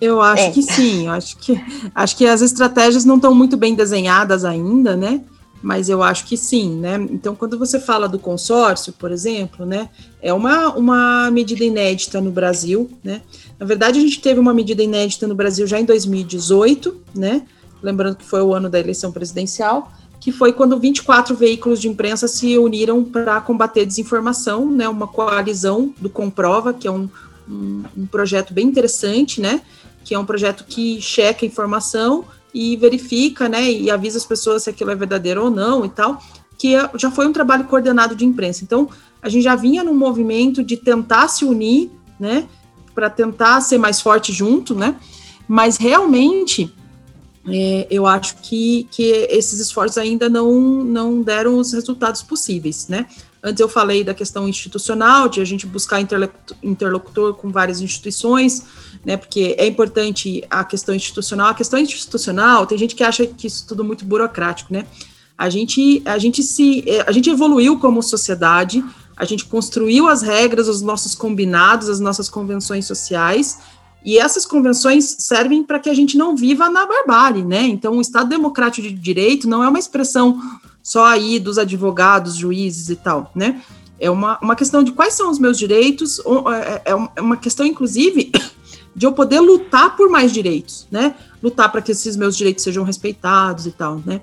S4: Eu acho é. que sim, eu acho que acho que as estratégias não estão muito bem desenhadas ainda, né? Mas eu acho que sim, né? Então, quando você fala do consórcio, por exemplo, né, é uma, uma medida inédita no Brasil, né? Na verdade, a gente teve uma medida inédita no Brasil já em 2018, né? Lembrando que foi o ano da eleição presidencial, que foi quando 24 veículos de imprensa se uniram para combater desinformação, né, uma coalizão do Comprova, que é um, um, um, projeto bem interessante, né, que é um projeto que checa informação e verifica, né, e avisa as pessoas se aquilo é verdadeiro ou não e tal, que é, já foi um trabalho coordenado de imprensa. Então, a gente já vinha num movimento de tentar se unir, né, para tentar ser mais forte junto, né, mas realmente é, eu acho que, que esses esforços ainda não, não deram os resultados possíveis, né? Antes eu falei da questão institucional, de a gente buscar interlocutor com várias instituições, né? Porque é importante a questão institucional. A questão institucional, tem gente que acha que isso é tudo muito burocrático, né? A gente, a gente se, é, a gente evoluiu como sociedade, a gente construiu as regras, os nossos combinados, as nossas convenções sociais, e essas convenções servem para que a gente não viva na barbárie, né? Então, o Estado Democrático de Direito não é uma expressão só aí dos advogados, juízes e tal, né? É uma, uma questão de quais são os meus direitos, é, é, é uma questão, inclusive, de eu poder lutar por mais direitos, né? Lutar para que esses meus direitos sejam respeitados e tal, né?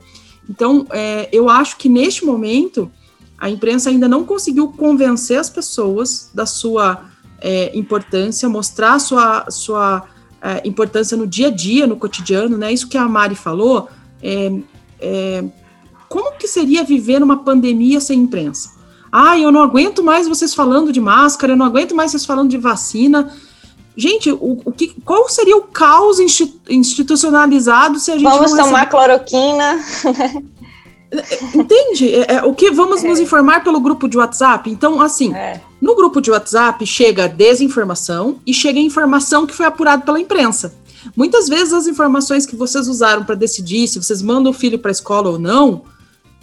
S4: Então, é, eu acho que neste momento a imprensa ainda não conseguiu convencer as pessoas da sua é, importância, mostrar sua, sua é, importância no dia a dia, no cotidiano, né? Isso que a Mari falou, é, é, como que seria viver numa pandemia sem imprensa? Ah, eu não aguento mais vocês falando de máscara, eu não aguento mais vocês falando de vacina. Gente, o, o que, qual seria o caos institucionalizado se a gente
S2: Vamos tomar cloroquina.
S4: Entende? É, é, o que vamos é. nos informar pelo grupo de WhatsApp? Então, assim, é. no grupo de WhatsApp chega desinformação e chega informação que foi apurada pela imprensa. Muitas vezes as informações que vocês usaram para decidir se vocês mandam o filho para a escola ou não,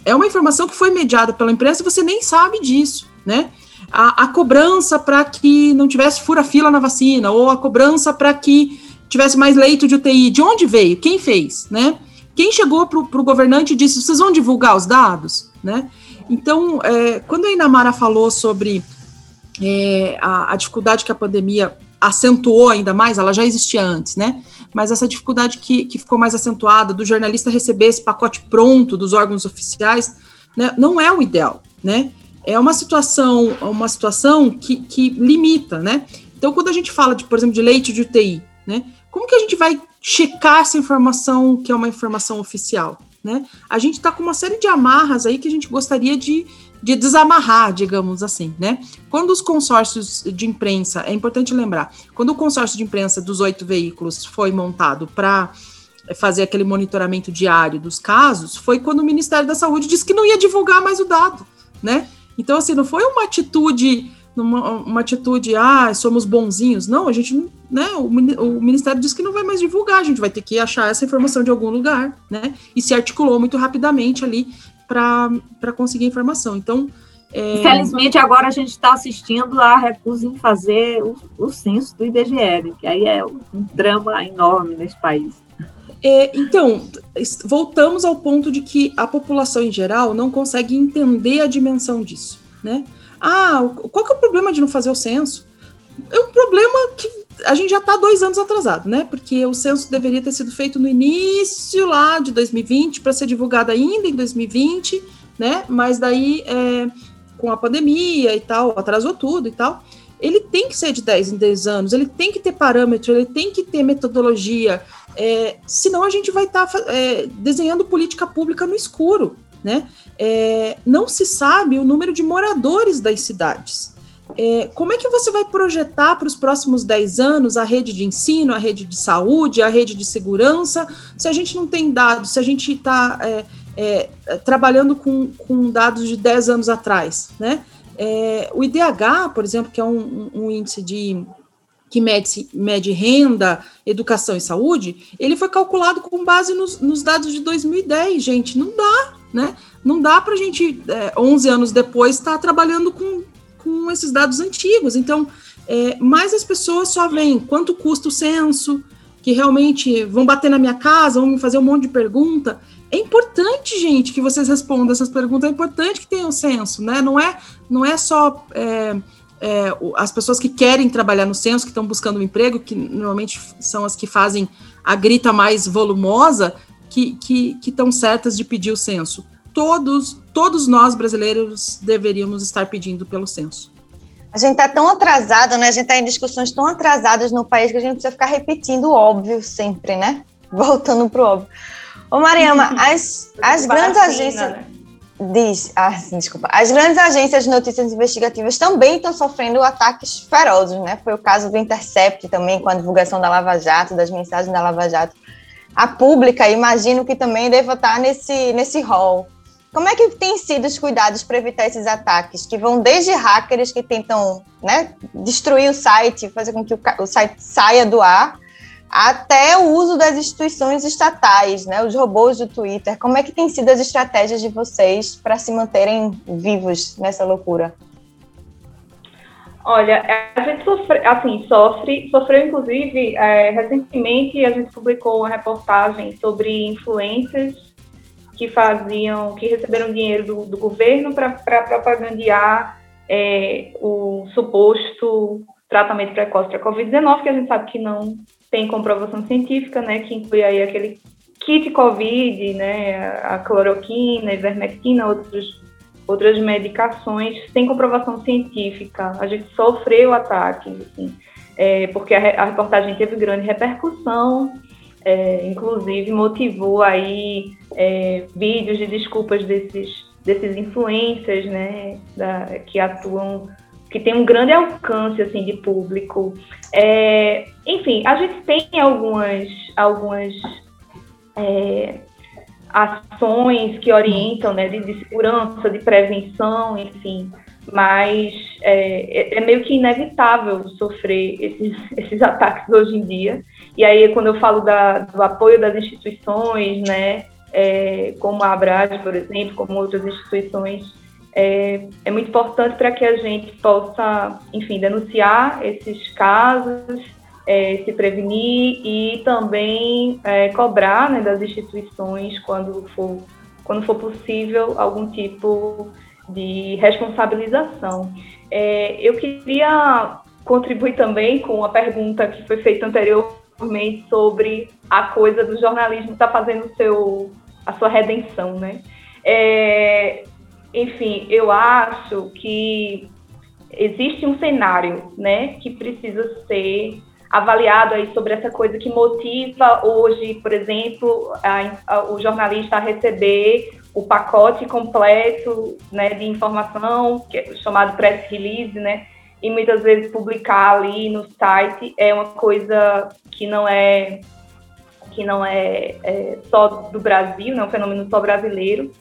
S4: é uma informação que foi mediada pela imprensa e você nem sabe disso, né? A, a cobrança para que não tivesse fura-fila na vacina, ou a cobrança para que tivesse mais leito de UTI, de onde veio? Quem fez, né? Quem chegou para o governante e disse: vocês vão divulgar os dados? Né? Então, é, quando a Inamara falou sobre é, a, a, dificuldade que a pandemia acentuou ainda mais, ela já existia antes, né? Mas essa dificuldade que, que ficou mais acentuada do jornalista receber esse pacote pronto dos órgãos oficiais, né, não é o ideal, né? É uma situação, uma situação que, que limita, né? Então, quando a gente fala, de, por exemplo, de leite de UTI, né? Como que a gente vai checar essa informação que é uma informação oficial? Né? A gente está com uma série de amarras aí que a gente gostaria de, de desamarrar, digamos assim, né? Quando os consórcios de imprensa, é importante lembrar, quando o consórcio de imprensa dos oito veículos foi montado para fazer aquele monitoramento diário dos casos, foi quando o Ministério da Saúde disse que não ia divulgar mais o dado, né? Então, assim, não foi uma atitude numa uma atitude, ah, somos bonzinhos. Não, a gente, né, o, o Ministério disse que não vai mais divulgar, a gente vai ter que achar essa informação de algum lugar, né? E se articulou muito rapidamente ali para conseguir informação. Então,
S3: é... Infelizmente, agora a gente está assistindo a recusa em fazer o, o censo do IBGE, que aí é um drama enorme nesse país.
S4: É, então, voltamos ao ponto de que a população em geral não consegue entender a dimensão disso, né? Ah, qual que é o problema de não fazer o censo? É um problema que a gente já está dois anos atrasado, né? Porque o censo deveria ter sido feito no início lá de 2020 para ser divulgado ainda em 2020, né? Mas daí, é, com a pandemia e tal, atrasou tudo e tal. Ele tem que ser de 10 em 10 anos, ele tem que ter parâmetro, ele tem que ter metodologia, é, senão a gente vai estar tá, é, desenhando política pública no escuro, né? É, não se sabe o número de moradores das cidades. É, como é que você vai projetar para os próximos 10 anos a rede de ensino, a rede de saúde, a rede de segurança, se a gente não tem dados, se a gente está é, é, trabalhando com, com, dados de 10 anos atrás, né? É, o IDH, por exemplo, que é um, um índice de que mede, mede, renda, educação e saúde, ele foi calculado com base nos, nos dados de 2010, gente, não dá, né? Não dá para a gente, é, 11 anos depois, estar tá trabalhando com, com esses dados antigos. Então, é, mais as pessoas só veem quanto custa o censo, que realmente vão bater na minha casa, vão me fazer um monte de pergunta. É importante, gente, que vocês respondam essas perguntas. É importante que tenha o censo, né? Não é, não é só é, é, as pessoas que querem trabalhar no censo, que estão buscando um emprego, que normalmente são as que fazem a grita mais volumosa, que estão certas de pedir o censo todos, todos nós brasileiros deveríamos estar pedindo pelo censo.
S2: A gente está tão atrasado, né? A gente está em discussões tão atrasadas no país que a gente precisa ficar repetindo o óbvio sempre, né? Voltando para o óbvio. Ô, Mariama, as, as grandes agências. Né? Diz, ah, desculpa. As grandes agências de notícias investigativas também estão sofrendo ataques ferozes, né? Foi o caso do Intercept também, com a divulgação da Lava Jato, das mensagens da Lava Jato. A pública, imagino que também deva estar nesse, nesse rol. Como é que tem sido os cuidados para evitar esses ataques, que vão desde hackers que tentam né, destruir o site, fazer com que o, site saia do ar, até o uso das instituições estatais, né, os robôs do Twitter. Como é que tem sido as estratégias de vocês para se manterem vivos nessa loucura?
S5: Olha, a gente sofre, assim, sofre, sofreu inclusive, é, recentemente a gente publicou uma reportagem sobre influências que faziam, que receberam dinheiro do, do governo para propagandear é, o suposto tratamento precoce para Covid-19, que a gente sabe que não tem comprovação científica, né, que inclui aí aquele kit COVID, né, a cloroquina, ivermectina, outros, outras medicações, sem comprovação científica. A gente sofreu ataques, assim, é, porque a, a, reportagem teve grande repercussão, é, inclusive motivou aí é, vídeos de desculpas desses, desses influencers, né, da, que atuam que tem um grande alcance assim de público. É, enfim, a gente tem algumas algumas é, ações que orientam, né, de, de, segurança, de prevenção, enfim, mas é, é, é, meio que inevitável sofrer esses, esses ataques hoje em dia. E aí, quando eu falo da, do apoio das instituições, né, é, como a Abrad, por exemplo, como outras instituições é, é muito importante para que a gente possa, enfim, denunciar esses casos, é, se prevenir e também é, cobrar né, das instituições quando for, quando for possível algum tipo de responsabilização. É, eu queria contribuir também com a pergunta que foi feita sobre a coisa do jornalismo tá fazendo seu, a sua redenção, né? É, enfim, eu acho que existe um cenário, né, que precisa ser avaliado aí sobre essa coisa que motiva hoje, por exemplo, a, a, o jornalista a receber o pacote completo, né, de informação, que é chamado press release, né, e muitas vezes publicar ali no site é uma coisa que não é que não é, é só do Brasil, não é um fenômeno só brasileiro,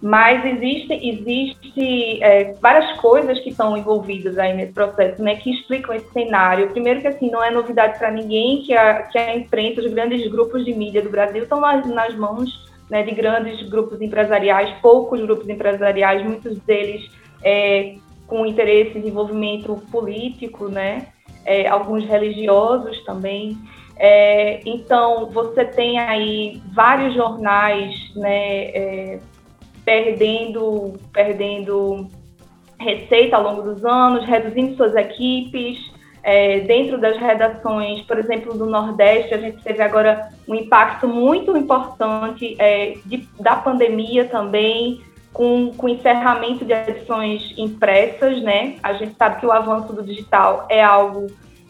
S5: mas existe, existe é, várias coisas que estão envolvidas aí nesse processo, né, que explicam esse cenário. Primeiro que, assim, não é novidade para ninguém que a, que a imprensa, os grandes grupos de mídia do Brasil estão nas, nas mãos né, de grandes grupos empresariais, poucos grupos empresariais, muitos deles é, com interesse em envolvimento político, né, é, alguns religiosos também. É, então, você tem aí vários jornais, né, é, perdendo, perdendo receita ao longo dos anos, reduzindo suas equipes. É, dentro das redações, por exemplo, do Nordeste, a gente teve agora um impacto muito importante é, de, da pandemia também, com, com o encerramento de edições impressas, né? A gente sabe que o avanço do digital é algo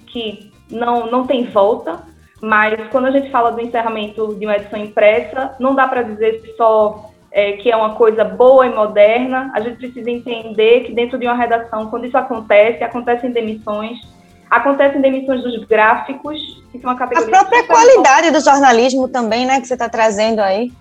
S5: que não, não tem volta, mas quando a gente fala do encerramento de uma edição impressa, não dá para dizer só é, que é uma coisa boa e moderna. A gente precisa entender que dentro de uma redação, quando isso acontece, acontecem demissões, acontecem demissões dos gráficos, que são uma categoria...
S2: A própria qualidade do jornalismo também, né, que você está trazendo aí.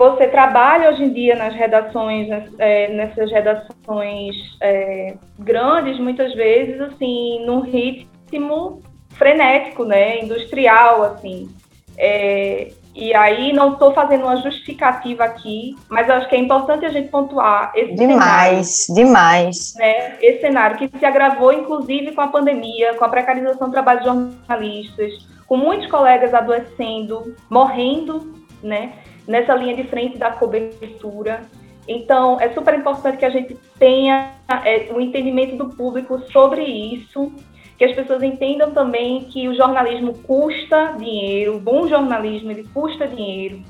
S5: Você trabalha hoje em dia nas redações, é, nessas redações é, grandes, muitas vezes, assim, num ritmo frenético, né, industrial, assim. É, e aí não estou fazendo uma justificativa aqui, mas acho que é importante a gente pontuar esse
S2: demais, cenário. Demais,
S5: né? Esse cenário que se agravou, inclusive, com a pandemia, com a precarização do trabalho de jornalistas, com muitos colegas adoecendo, morrendo, né? Nessa linha de frente da cobertura. Então, é super importante que a gente tenha é, o entendimento do público sobre isso que as pessoas entendam também que o jornalismo custa dinheiro, bom jornalismo ele custa dinheiro,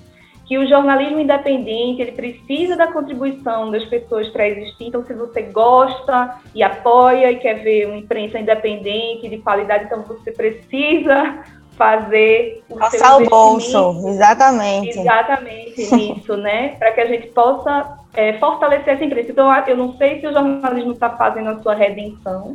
S5: que o jornalismo independente ele precisa da contribuição das pessoas para existir. Então, se você gosta e apoia e quer ver uma imprensa independente de qualidade, então você precisa fazer
S2: o Passar o bolso, exatamente.
S5: Exatamente isso, né? Para que a gente possa é, fortalecer essa imprensa. Então, eu não sei se o jornalismo está fazendo a sua redenção.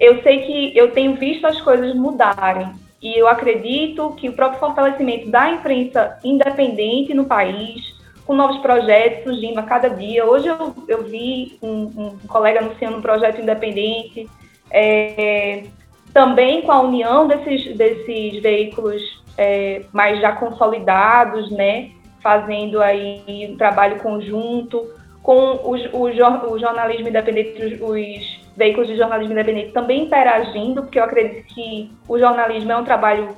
S5: Eu sei que eu tenho visto as coisas mudarem. E eu acredito que o próprio fortalecimento da imprensa independente no país, com novos projetos surgindo a cada dia. Hoje eu, eu vi um, um colega anunciando um projeto independente, é, também com a união desses, desses veículos é, mais já consolidados, né, fazendo aí um trabalho conjunto com os, o, o jornalismo independente, os, os veículos de jornalismo independente também interagindo, porque eu acredito que o jornalismo é um trabalho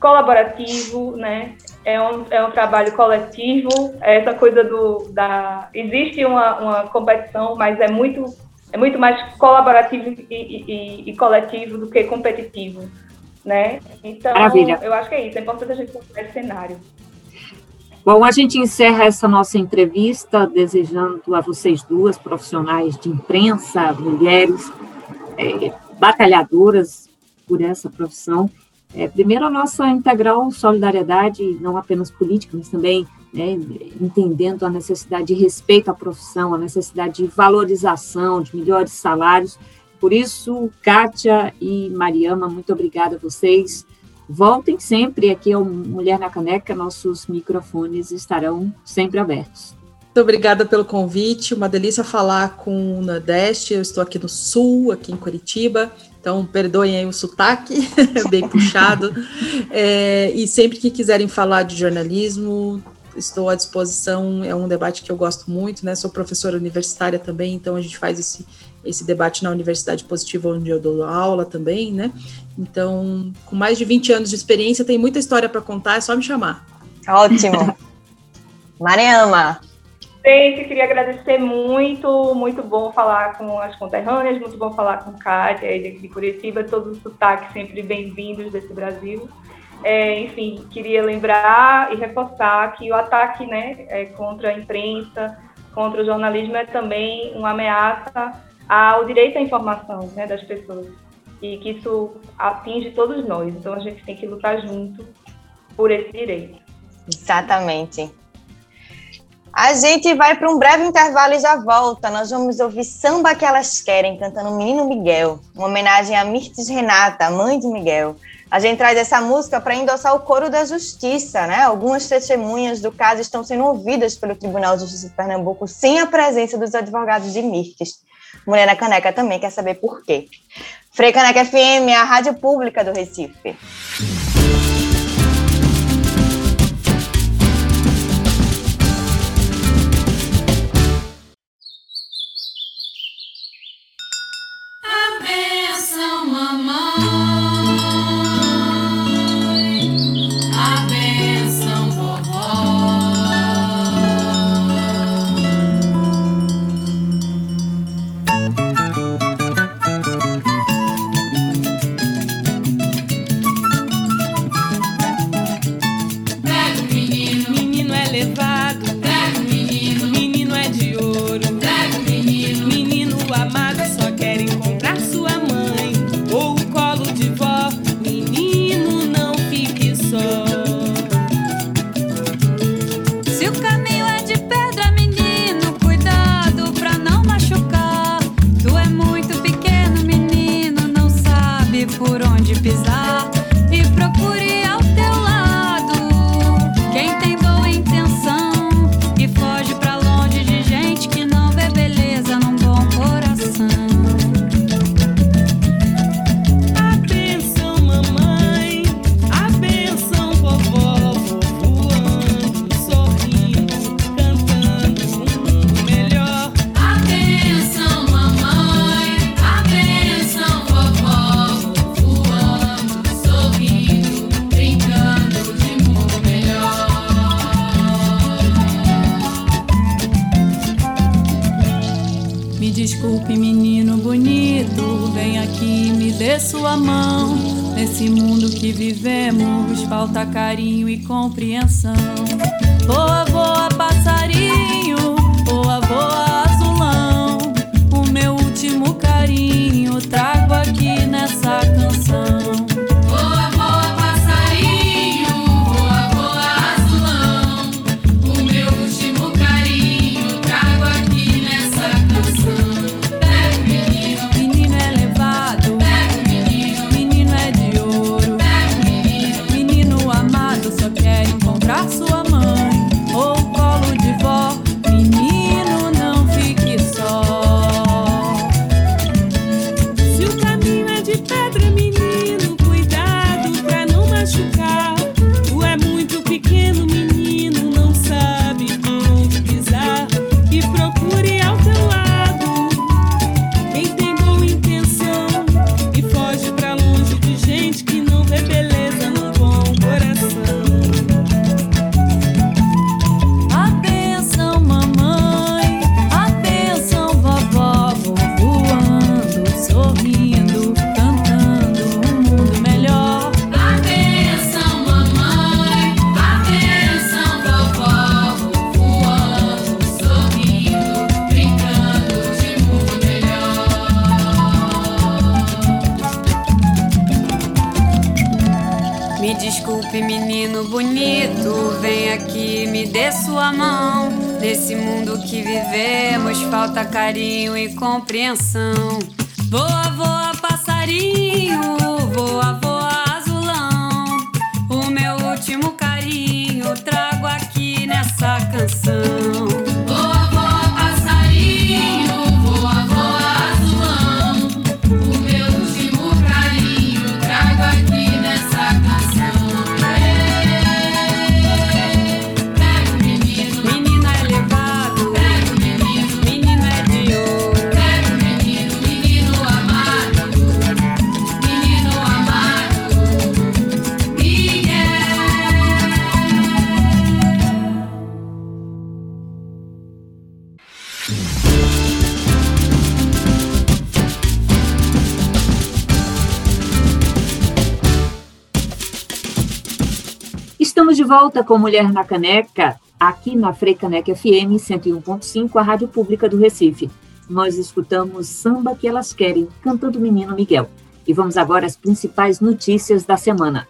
S5: colaborativo, né? É um, é um trabalho coletivo, é essa coisa do da existe uma, uma competição, mas é muito é muito mais colaborativo e, e, e coletivo do que competitivo, né? Então Maravilha. eu acho que é isso, é importante a gente considerar esse cenário.
S3: Bom, a gente encerra essa nossa entrevista desejando a vocês duas, profissionais de imprensa, mulheres, é, batalhadoras por essa profissão, é, primeiro a nossa integral solidariedade, não apenas política, mas também né, entendendo a necessidade de respeito à profissão, a necessidade de valorização, de melhores salários. Por isso, Kátia e Mariama, muito obrigada a vocês. Voltem sempre aqui ao Mulher na Caneca, nossos microfones estarão sempre abertos.
S4: Muito obrigada pelo convite, uma delícia falar com o Nordeste, eu estou aqui no Sul, aqui em Curitiba, então perdoem aí o sotaque, bem puxado, é, e sempre que quiserem falar de jornalismo, estou à disposição, é um debate que eu gosto muito, né, sou professora universitária também, então a gente faz esse esse debate na Universidade Positiva, onde eu dou aula também, né? Então, com mais de 20 anos de experiência, tem muita história para contar, é só me chamar.
S2: Ótimo. Mariama.
S5: Gente, queria agradecer muito, muito bom falar com as conterrâneas, muito bom falar com Kátia de, de Curitiba, todos os sotaques sempre bem-vindos desse Brasil. É, enfim, queria lembrar e reforçar que o ataque né, é, contra a imprensa, contra o jornalismo é também uma ameaça ao direito à informação né, das pessoas e que isso atinge todos nós. Então a gente tem que lutar junto por esse direito.
S2: Exatamente. A gente vai para um breve intervalo e já volta. Nós vamos ouvir Samba que Elas Querem, cantando Menino Miguel, uma homenagem a Mirtes Renata, mãe de Miguel. A gente traz essa música para endossar o coro da justiça, né? Algumas testemunhas do caso estão sendo ouvidas pelo Tribunal de Justiça de Pernambuco sem a presença dos advogados de Mirtes. Mulher na Caneca também quer saber por quê. Frei Caneca FM, a rádio pública do Recife.
S6: Compreensão. Compreensão.
S3: Volta com Mulher na Caneca, aqui na Freicaneca FM 101.5, a rádio pública do Recife. Nós escutamos Samba que Elas Querem, cantando menino Miguel. E vamos agora às principais notícias da semana.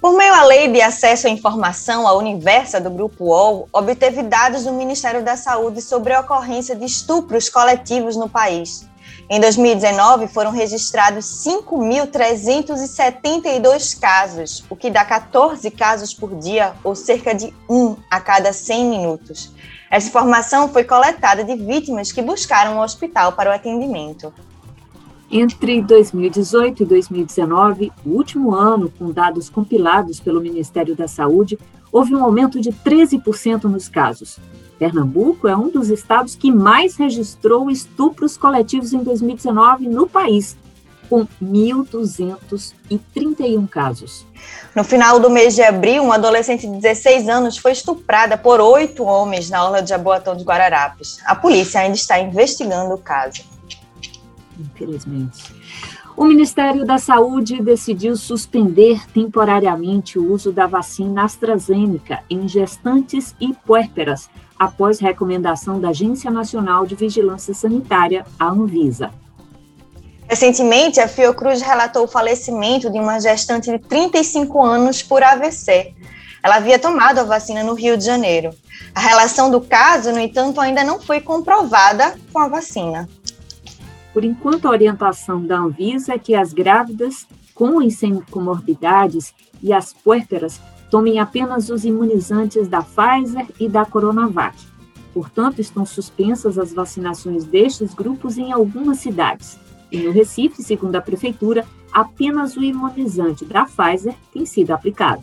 S2: Por meio à Lei de Acesso à Informação, a Universa do Grupo UOL obteve dados do Ministério da Saúde sobre a ocorrência de estupros coletivos no país. Em 2019, foram registrados 5.372 casos, o que dá 14 casos por dia, ou cerca de um a cada 100 minutos. Essa informação foi coletada de vítimas que buscaram um hospital para o atendimento.
S3: Entre 2018 e 2019, o último ano com dados compilados pelo Ministério da Saúde, houve um aumento de 13% nos casos. Pernambuco é um dos estados que mais registrou estupros coletivos em 2019 no país, com 1.231 casos.
S2: No final do mês de abril, uma adolescente de 16 anos foi estuprada por oito homens na orla de Jaboatão de Guararapes. A polícia ainda está investigando o caso.
S3: Infelizmente. O Ministério da Saúde decidiu suspender temporariamente o uso da vacina AstraZeneca em gestantes e puérperas após recomendação da Agência Nacional de Vigilância Sanitária, a Anvisa.
S2: Recentemente, a Fiocruz relatou o falecimento de uma gestante de 35 anos por AVC. Ela havia tomado a vacina no Rio de Janeiro. A relação do caso, no entanto, ainda não foi comprovada com a vacina.
S3: Por enquanto, a orientação da Anvisa é que as grávidas com e sem comorbidades e as puérperas tomem apenas os imunizantes da Pfizer e da Coronavac. Portanto, estão suspensas as vacinações destes grupos em algumas cidades. E no Recife, segundo a Prefeitura, apenas o imunizante da Pfizer tem sido aplicado.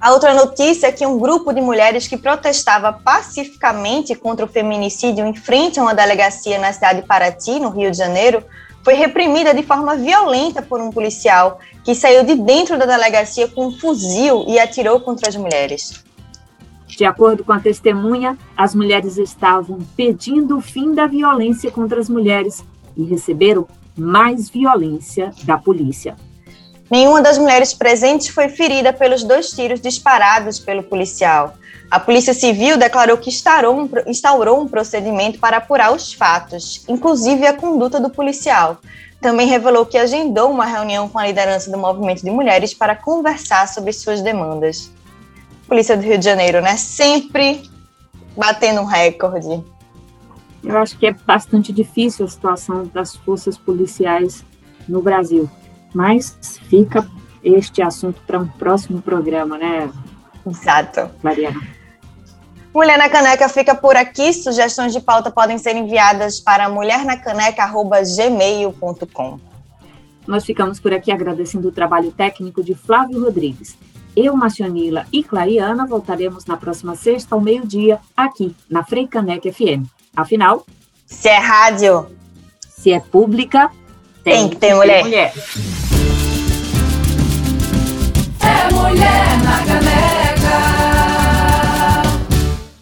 S2: A outra notícia é que um grupo de mulheres que protestava pacificamente contra o feminicídio em frente a uma delegacia na cidade de Paraty, no Rio de Janeiro, foi reprimida de forma violenta por um policial que saiu de dentro da delegacia com um fuzil e atirou contra as mulheres.
S3: De acordo com a testemunha, as mulheres estavam pedindo o fim da violência contra as mulheres e receberam mais violência da polícia.
S2: Nenhuma das mulheres presentes foi ferida pelos dois tiros disparados pelo policial. A Polícia Civil declarou que instaurou um, procedimento para apurar os fatos, inclusive a conduta do policial. Também revelou que agendou uma reunião com a liderança do movimento de mulheres para conversar sobre suas demandas. Polícia do Rio de Janeiro, né? Sempre batendo um recorde.
S3: Eu acho que é bastante difícil a situação das forças policiais no Brasil, mas fica este assunto para um próximo programa, né?
S2: Exato.
S3: Mariana.
S2: Mulher na Caneca fica por aqui. Sugestões de pauta podem ser enviadas para mulhernacaneca.gmail.com.
S3: Nós ficamos por aqui agradecendo o trabalho técnico de Flávio Rodrigues. Eu, Marcionila e Clariana voltaremos na próxima sexta ao meio-dia aqui na Frei Caneca FM. Afinal,
S2: se é rádio,
S3: se é pública,
S2: tem, tem que ter mulher. mulher. É mulher na caneca.